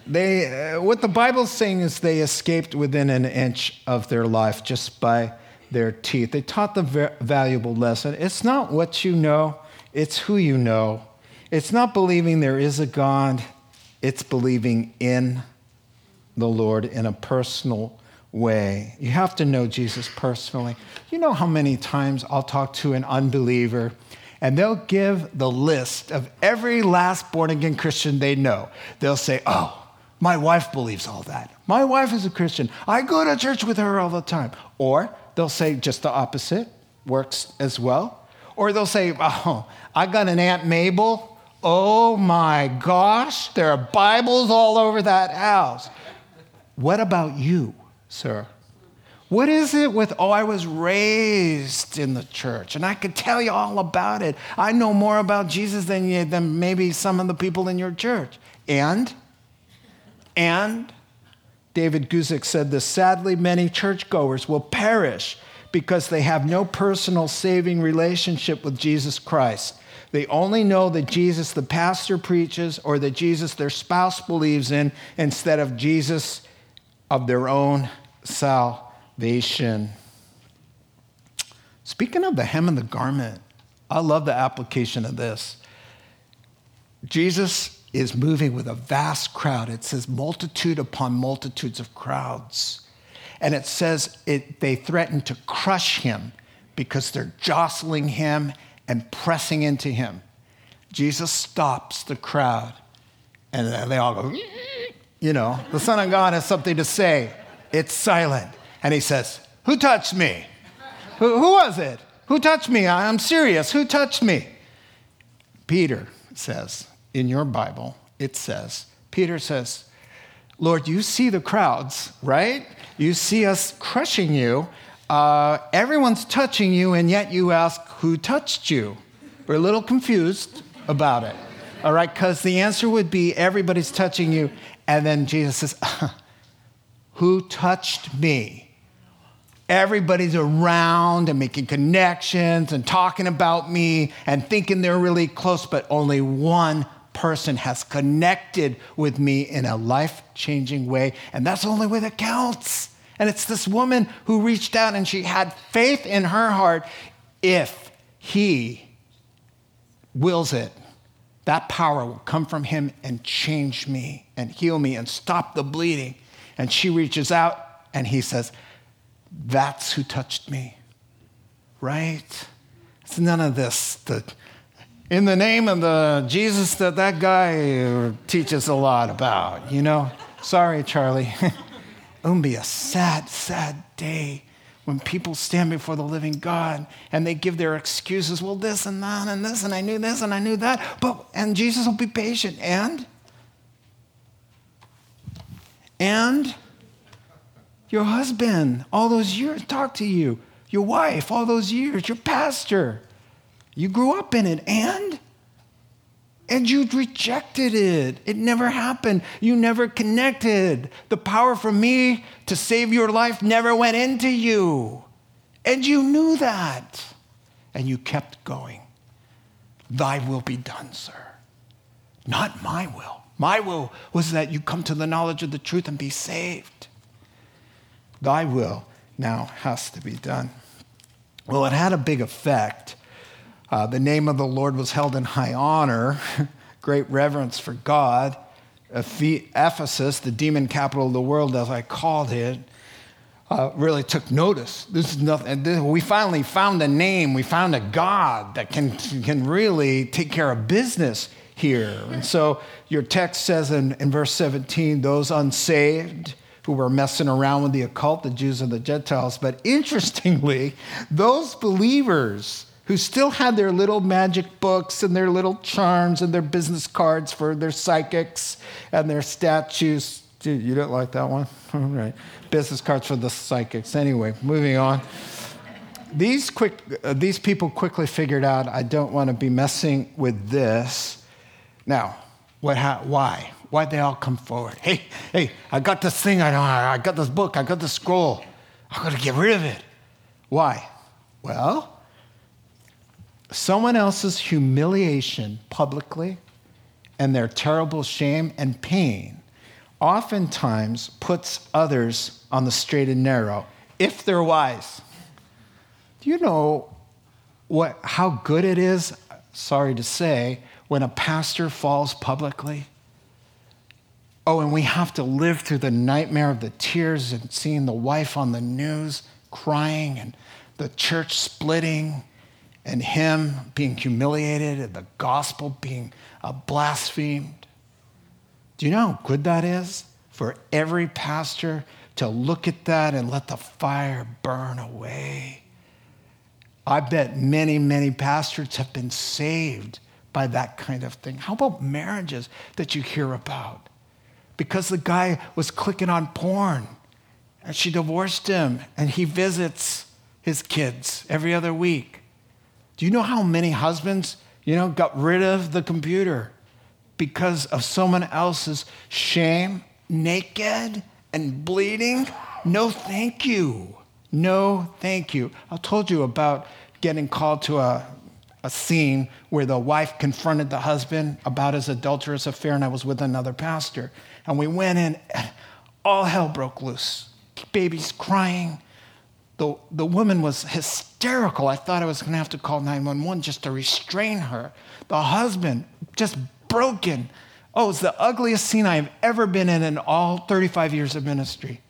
they, uh, what the Bible's saying is they escaped within an inch of their life just by their teeth. They taught the valuable lesson. It's not what you know, it's who you know. It's not believing there is a God, it's believing in the Lord in a personal way. You have to know Jesus personally. You know how many times I'll talk to an unbeliever and they'll give the list of every last born again Christian they know. They'll say, Oh, my wife believes all that. My wife is a Christian. I go to church with her all the time. Or they'll say just the opposite works as well. Or they'll say, Oh, I got an Aunt Mabel. Oh my gosh, there are Bibles all over that house. What about you, sir? What is it with, oh, I was raised in the church and I could tell you all about it. I know more about Jesus than, you, than maybe some of the people in your church. And, and, David Guzik said this sadly, many churchgoers will perish because they have no personal saving relationship with Jesus Christ. They only know that Jesus the pastor preaches or that Jesus their spouse believes in instead of Jesus of their own salvation. Speaking of the hem of the garment, I love the application of this. Jesus is moving with a vast crowd. It says multitude upon multitudes of crowds. And it says it, they threaten to crush him because they're jostling him and pressing into him. Jesus stops the crowd, and they all go, you know, the Son of God has something to say. It's silent. And he says, Who touched me? Who, who was it? Who touched me? I'm serious. Who touched me? Peter says, in your Bible, it says, Peter says, Lord, you see the crowds, right? You see us crushing you. Uh, everyone's touching you, and yet you ask, Who touched you? We're a little confused about it, all right? Because the answer would be, Everybody's touching you. And then Jesus says, Who touched me? Everybody's around and making connections and talking about me and thinking they're really close, but only one person has connected with me in a life changing way. And that's the only way that counts. And it's this woman who reached out and she had faith in her heart if he wills it, that power will come from him and change me and heal me and stop the bleeding. And she reaches out and he says, That's who touched me. Right? It's none of this. The, in the name of the Jesus that that guy teaches a lot about, you know? Sorry, Charlie. It would be a sad, sad day when people stand before the living God and they give their excuses. Well, this and that and this, and I knew this and I knew that. But, and Jesus will be patient. And? And? Your husband, all those years, talk to you. Your wife, all those years. Your pastor. You grew up in it. And? and you rejected it. It never happened. You never connected. The power for me to save your life never went into you. And you knew that. And you kept going. Thy will be done, sir. Not my will, My will was that you come to the knowledge of the truth and be saved. Thy will now has to be done. Well, it had a big effect. Uh, the name of the Lord was held in high honor, great reverence for God. Ephesus, the demon capital of the world, as I called it, uh, really took notice. This is nothing. We finally found a name. We found a God that can, can really take care of business here. And so your text says in, in verse 17, those unsaved who were messing around with the occult, the Jews and the Gentiles. But interestingly, those believers who still had their little magic books and their little charms and their business cards for their psychics and their statues. You don't like that one? All right. Business cards for the psychics. Anyway, moving on. These, quick, uh, these people quickly figured out I don't want to be messing with this. Now, what, how, why? Why'd they all come forward? Hey, hey, I got this thing, I, I got this book, I got this scroll. I got to get rid of it. Why? Well, someone else's humiliation publicly and their terrible shame and pain oftentimes puts others on the straight and narrow if they're wise. Do you know what, how good it is, sorry to say, when a pastor falls publicly? Oh, and we have to live through the nightmare of the tears and seeing the wife on the news crying and the church splitting and him being humiliated and the gospel being blasphemed. Do you know how good that is for every pastor to look at that and let the fire burn away? I bet many, many pastors have been saved by that kind of thing. How about marriages that you hear about? Because the guy was clicking on porn and she divorced him and he visits his kids every other week. Do you know how many husbands, you know, got rid of the computer because of someone else's shame, naked and bleeding? No, thank you. No, thank you. I told you about getting called to a, a scene where the wife confronted the husband about his adulterous affair, and I was with another pastor. And we went in, and all hell broke loose. Babies crying, the, the woman was hysterical. I thought I was going to have to call 911 just to restrain her. The husband, just broken. Oh, it's the ugliest scene I've ever been in in all 35 years of ministry.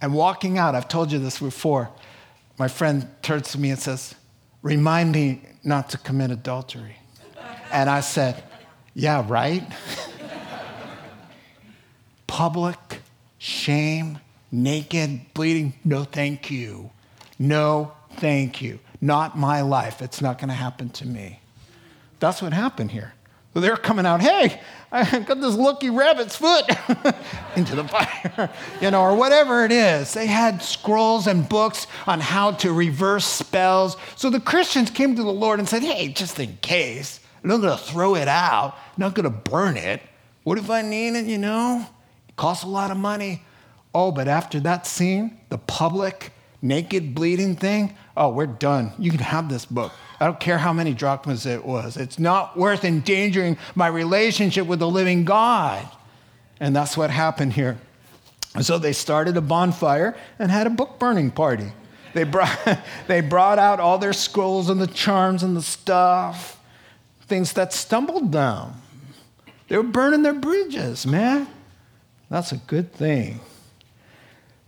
And walking out, I've told you this before. My friend turns to me and says, Remind me not to commit adultery. And I said, Yeah, right? Public shame, naked, bleeding, no thank you. No, thank you. Not my life. It's not going to happen to me. That's what happened here. So they're coming out, hey, I got this lucky rabbit's foot into the fire, you know, or whatever it is. They had scrolls and books on how to reverse spells. So the Christians came to the Lord and said, hey, just in case, I'm not going to throw it out, I'm not going to burn it. What if I need it, you know? It costs a lot of money. Oh, but after that scene, the public naked, bleeding thing, oh, we're done. You can have this book. I don't care how many drachmas it was. It's not worth endangering my relationship with the living God. And that's what happened here. so they started a bonfire and had a book burning party. They brought, they brought out all their scrolls and the charms and the stuff, things that stumbled them. They were burning their bridges, man. That's a good thing.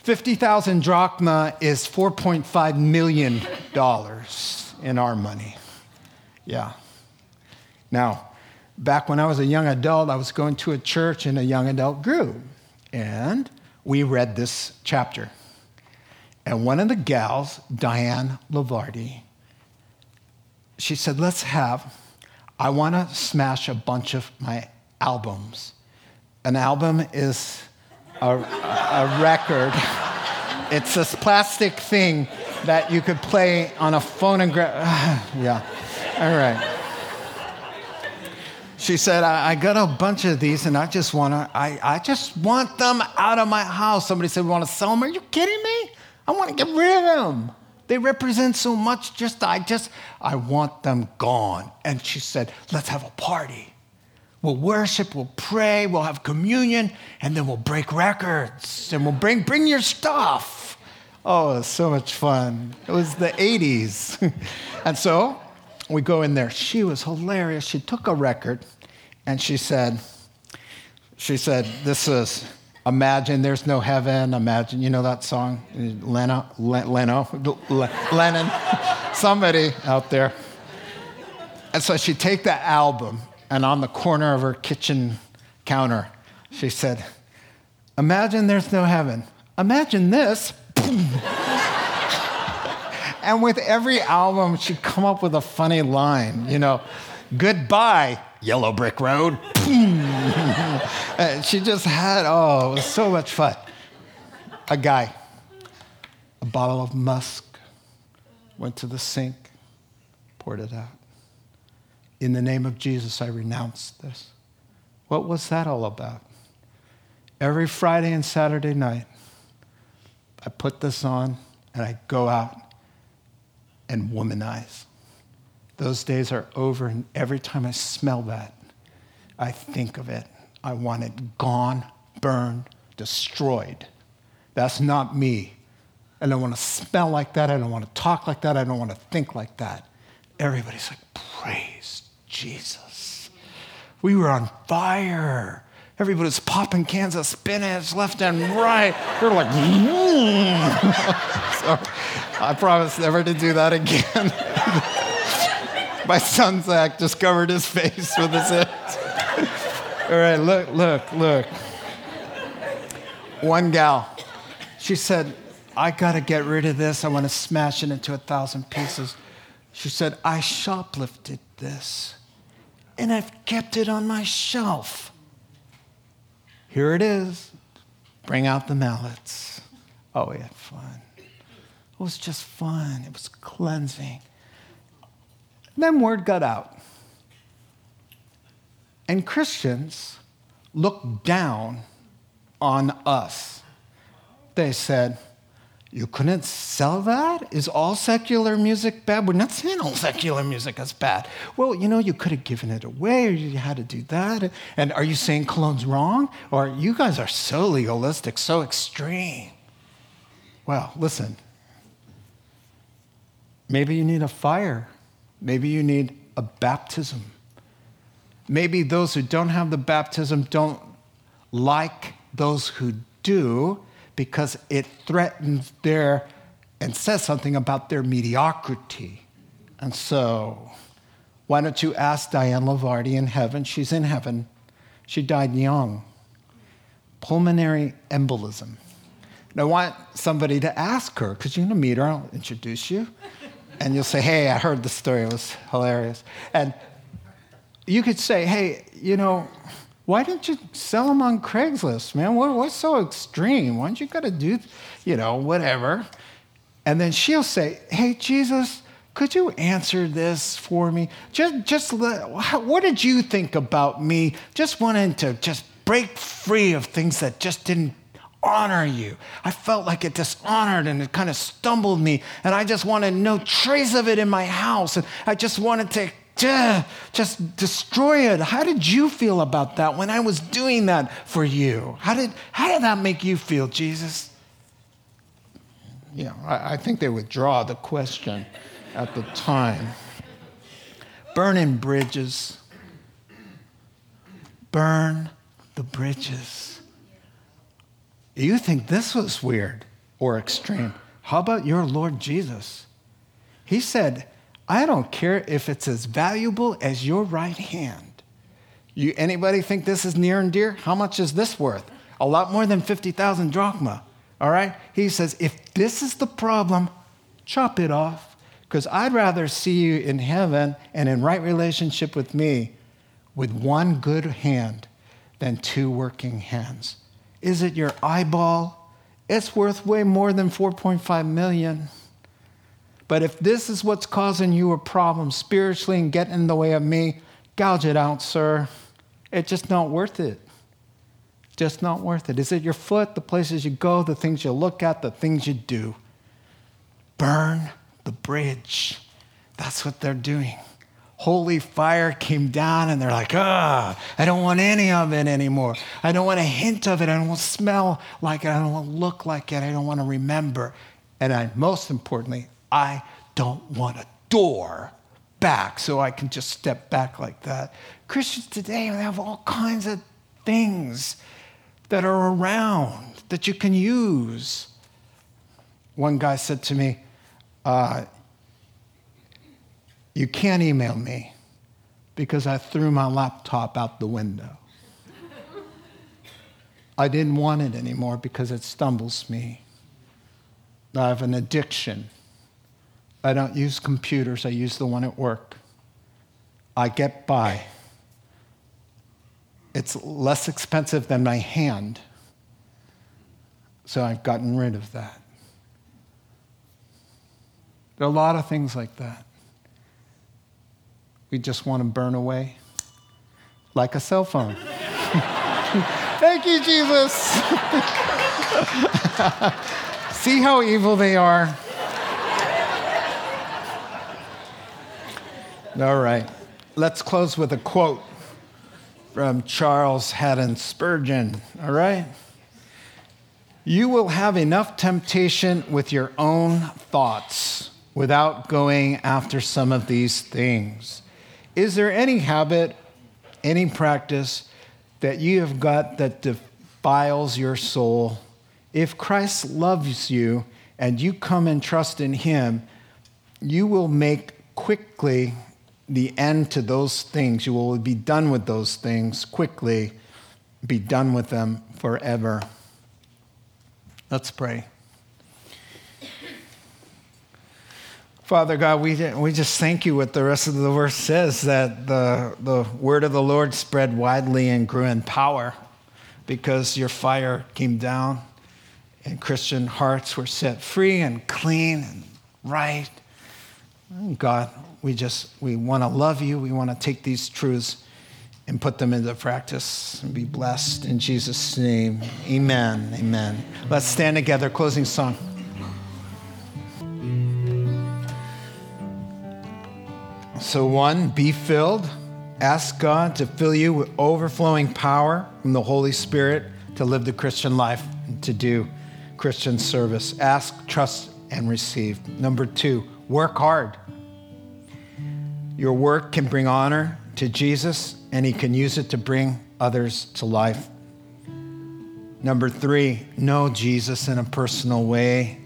50,000 drachma is $4.5 million in our money. Yeah. Now, back when I was a young adult, I was going to a church in a young adult group, and we read this chapter. And one of the gals, Diane Lavardi, she said, Let's have, I want to smash a bunch of my albums. An album is a, a record. It's this plastic thing that you could play on a phonograph. yeah, all right. She said, I, I, got a bunch of these and I just want to, I, I just want them out of my house. Somebody said, we want to sell them. Are you kidding me? I want to get rid of them. They represent so much. Just, I just, I want them gone. And she said, let's have a party. We'll worship, we'll pray, we'll have communion, and then we'll break records and we'll bring, bring your stuff. Oh, it was so much fun. It was the 80s. and so we go in there. She was hilarious. She took a record and she said, she said, this is Imagine There's No Heaven. Imagine, you know that song? Leno, Leno, Lennon, somebody out there. And so she'd take that album and on the corner of her kitchen counter, she said, Imagine there's no heaven. Imagine this. and with every album, she'd come up with a funny line, you know, goodbye, Yellow Brick Road. Uh, she just had, oh, it was so much fun. A guy, a bottle of musk, went to the sink, poured it out. In the name of Jesus, I renounce this. What was that all about? Every Friday and Saturday night, I put this on and I go out and womanize. Those days are over, and every time I smell that, I think of it. I want it gone, burned, destroyed. That's not me. I don't want to smell like that. I don't want to talk like that. I don't want to think like that. Everybody's like, praise Jesus. We were on fire. Everybody was popping cans of spinach left and right. Were like, mm. so I promise never to do that again. My son Zach just covered his face with his hands. All right, look, look, look. One gal, she said, I got to get rid of this. I want to smash it into a thousand pieces. She said, I shoplifted this and I've kept it on my shelf. Here it is. Bring out the mallets. Oh, we had fun. It was just fun. It was cleansing. And then word got out. And Christians looked down on us. They said, you couldn't sell that? Is all secular music bad? We're not saying all secular music is bad. Well, you know, you could have given it away or you had to do that. And are you saying cologne's wrong? Or you guys are so legalistic, so extreme. Well, listen. Maybe you need a fire. Maybe you need a baptism. Maybe those who don't have the baptism don't like those who do because it threatens their and says something about their mediocrity. And so, why don't you ask Diane Lavardi in heaven? She's in heaven. She died young. Pulmonary embolism. And I want somebody to ask her, because you're going to meet her, I'll introduce you. And you'll say, hey, I heard the story, it was hilarious. And you could say, hey, you know, why didn't you sell them on Craigslist, man? What, what's so extreme? Why don't you got to do, you know, whatever? And then she'll say, hey, Jesus, could you answer this for me? Just, just what did you think about me? Just wanting to just break free of things that just didn't honor you. I felt like it dishonored and it kind of stumbled me, and I just wanted no trace of it in my house, and I just wanted to just destroy it. How did you feel about that when I was doing that for you? How did, how did that make you feel, Jesus? You know, I, I think they withdraw the question at the time. Burning bridges. Burn the bridges. You think this was weird or extreme. How about your Lord Jesus? He said, I don't care if it's as valuable as your right hand. You, anybody think this is near and dear? How much is this worth? A lot more than 50,000 drachma. All right? He says, if this is the problem, chop it off. Because I'd rather see you in heaven and in right relationship with me with one good hand than two working hands. Is it your eyeball? It's worth way more than 4.5 million. But if this is what's causing you a problem spiritually and getting in the way of me, gouge it out, sir. It's just not worth it. Just not worth it. Is it your foot, the places you go, the things you look at, the things you do? Burn the bridge. That's what they're doing. holy fire came down and they're like, ah, I don't want any of it anymore. I don't want a hint of it. I don't want to smell like it. I don't want to look like it. I don't want to remember. And I, most importantly, I don't want a door back so I can just step back like that. Christians today have all kinds of things that are around that you can use. One guy said to me, uh, you can't email me because I threw my laptop out the window. I didn't want it anymore because it stumbles me. I have an addiction. I don't use computers, I use the one at work. I get by. It's less expensive than my hand. So I've gotten rid of that. There are a lot of things like that we just want to burn away like a cell phone. Thank you, Jesus. See how evil they are? All right. Let's close with a quote from Charles Haddon Spurgeon. All right? You will have enough temptation with your own thoughts without going after some of these things. Is there any habit, any practice that you have got that defiles your soul? If Christ loves you and you come and trust in him, you will make quickly the end to those things. You will be done with those things quickly, be done with them forever. Let's pray. Father God, we, we just thank you what the rest of the verse says that the, the word of the Lord spread widely and grew in power because your fire came down and Christian hearts were set free and clean and right. God, we just we want to love you. We want to take these truths and put them into practice and be blessed in Jesus' name. Amen. Amen. Let's stand together. Closing song. So, one, be filled. Ask God to fill you with overflowing power from the Holy Spirit to live the Christian life and to do Christian service. Ask, trust, and receive. Number two, work hard. Your work can bring honor to Jesus, and He can use it to bring others to life. Number three, know Jesus in a personal way.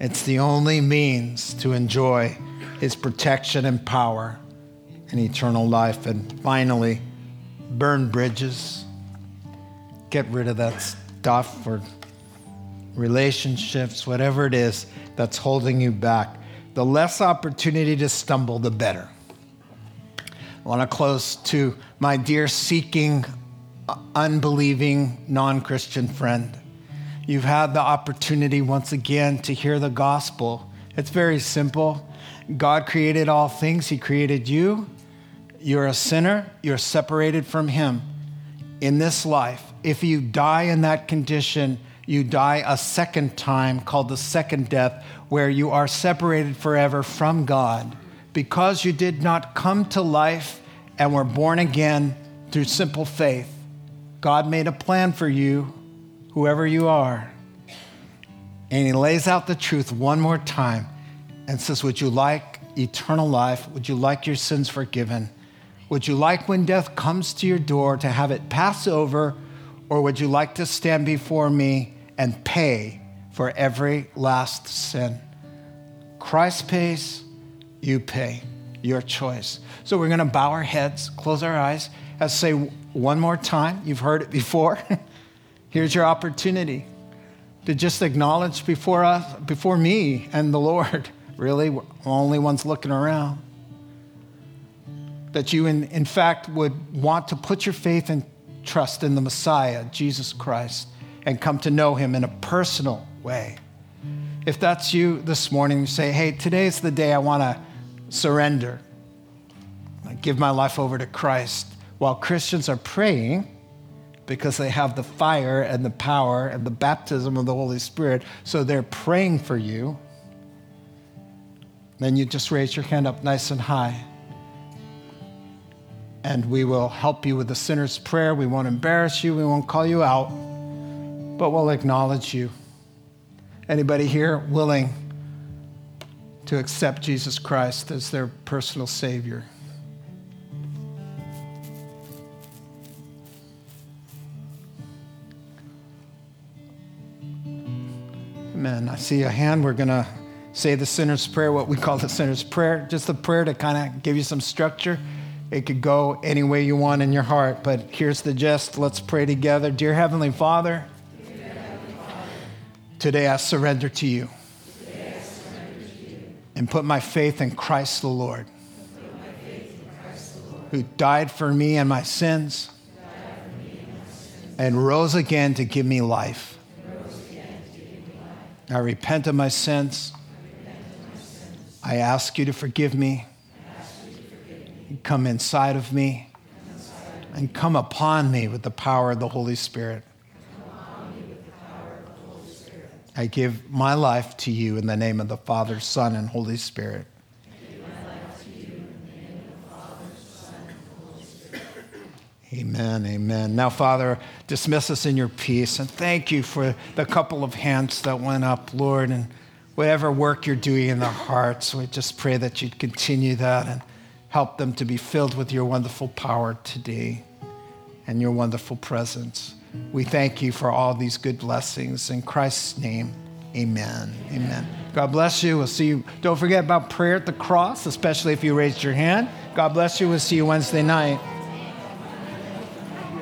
It's the only means to enjoy his protection and power and eternal life. And finally, burn bridges, get rid of that stuff or relationships, whatever it is that's holding you back. The less opportunity to stumble, the better. I want to close to my dear seeking, unbelieving, non Christian friend. You've had the opportunity once again to hear the gospel. It's very simple. God created all things, He created you. You're a sinner, you're separated from Him in this life. If you die in that condition, you die a second time called the second death, where you are separated forever from God because you did not come to life and were born again through simple faith. God made a plan for you, whoever you are. And He lays out the truth one more time and says, Would you like eternal life? Would you like your sins forgiven? Would you like when death comes to your door to have it pass over? Or would you like to stand before me and pay for every last sin? Christ pays, you pay. Your choice. So we're going to bow our heads, close our eyes, and say one more time. You've heard it before. Here's your opportunity to just acknowledge before us, before me and the Lord Really? We're only ones looking around. That you, in, in fact, would want to put your faith and trust in the Messiah, Jesus Christ, and come to know him in a personal way. If that's you this morning, you say, hey, today's the day I want to surrender, I give my life over to Christ. While Christians are praying, because they have the fire and the power and the baptism of the Holy Spirit, so they're praying for you then you just raise your hand up nice and high. and we will help you with the sinner's prayer. We won't embarrass you, we won't call you out, but we'll acknowledge you. Anybody here willing to accept Jesus Christ as their personal Savior? Amen. I see a hand. We're going to say the sinner's prayer, what we call the sinner's prayer, just a prayer to kind of give you some structure. It could go any way you want in your heart, but here's the gist. Let's pray together. Dear Heavenly Father, today I surrender to you and put my faith in Christ the Lord, who died for me and my sins and rose again to give me life. I repent of my sins. I ask you to forgive me. Come inside of me and come upon me with the power of the Holy Spirit. I give my life to you in the name of the Father, Son, and Holy Spirit. Amen, amen. Now, Father, dismiss us in your peace and thank you for the couple of hands that went up, Lord, and whatever work you're doing in their hearts. We just pray that you'd continue that and help them to be filled with your wonderful power today and your wonderful presence. We thank you for all these good blessings. In Christ's name, amen. Amen. God bless you. We'll see you. Don't forget about prayer at the cross, especially if you raised your hand. God bless you. We'll see you Wednesday night.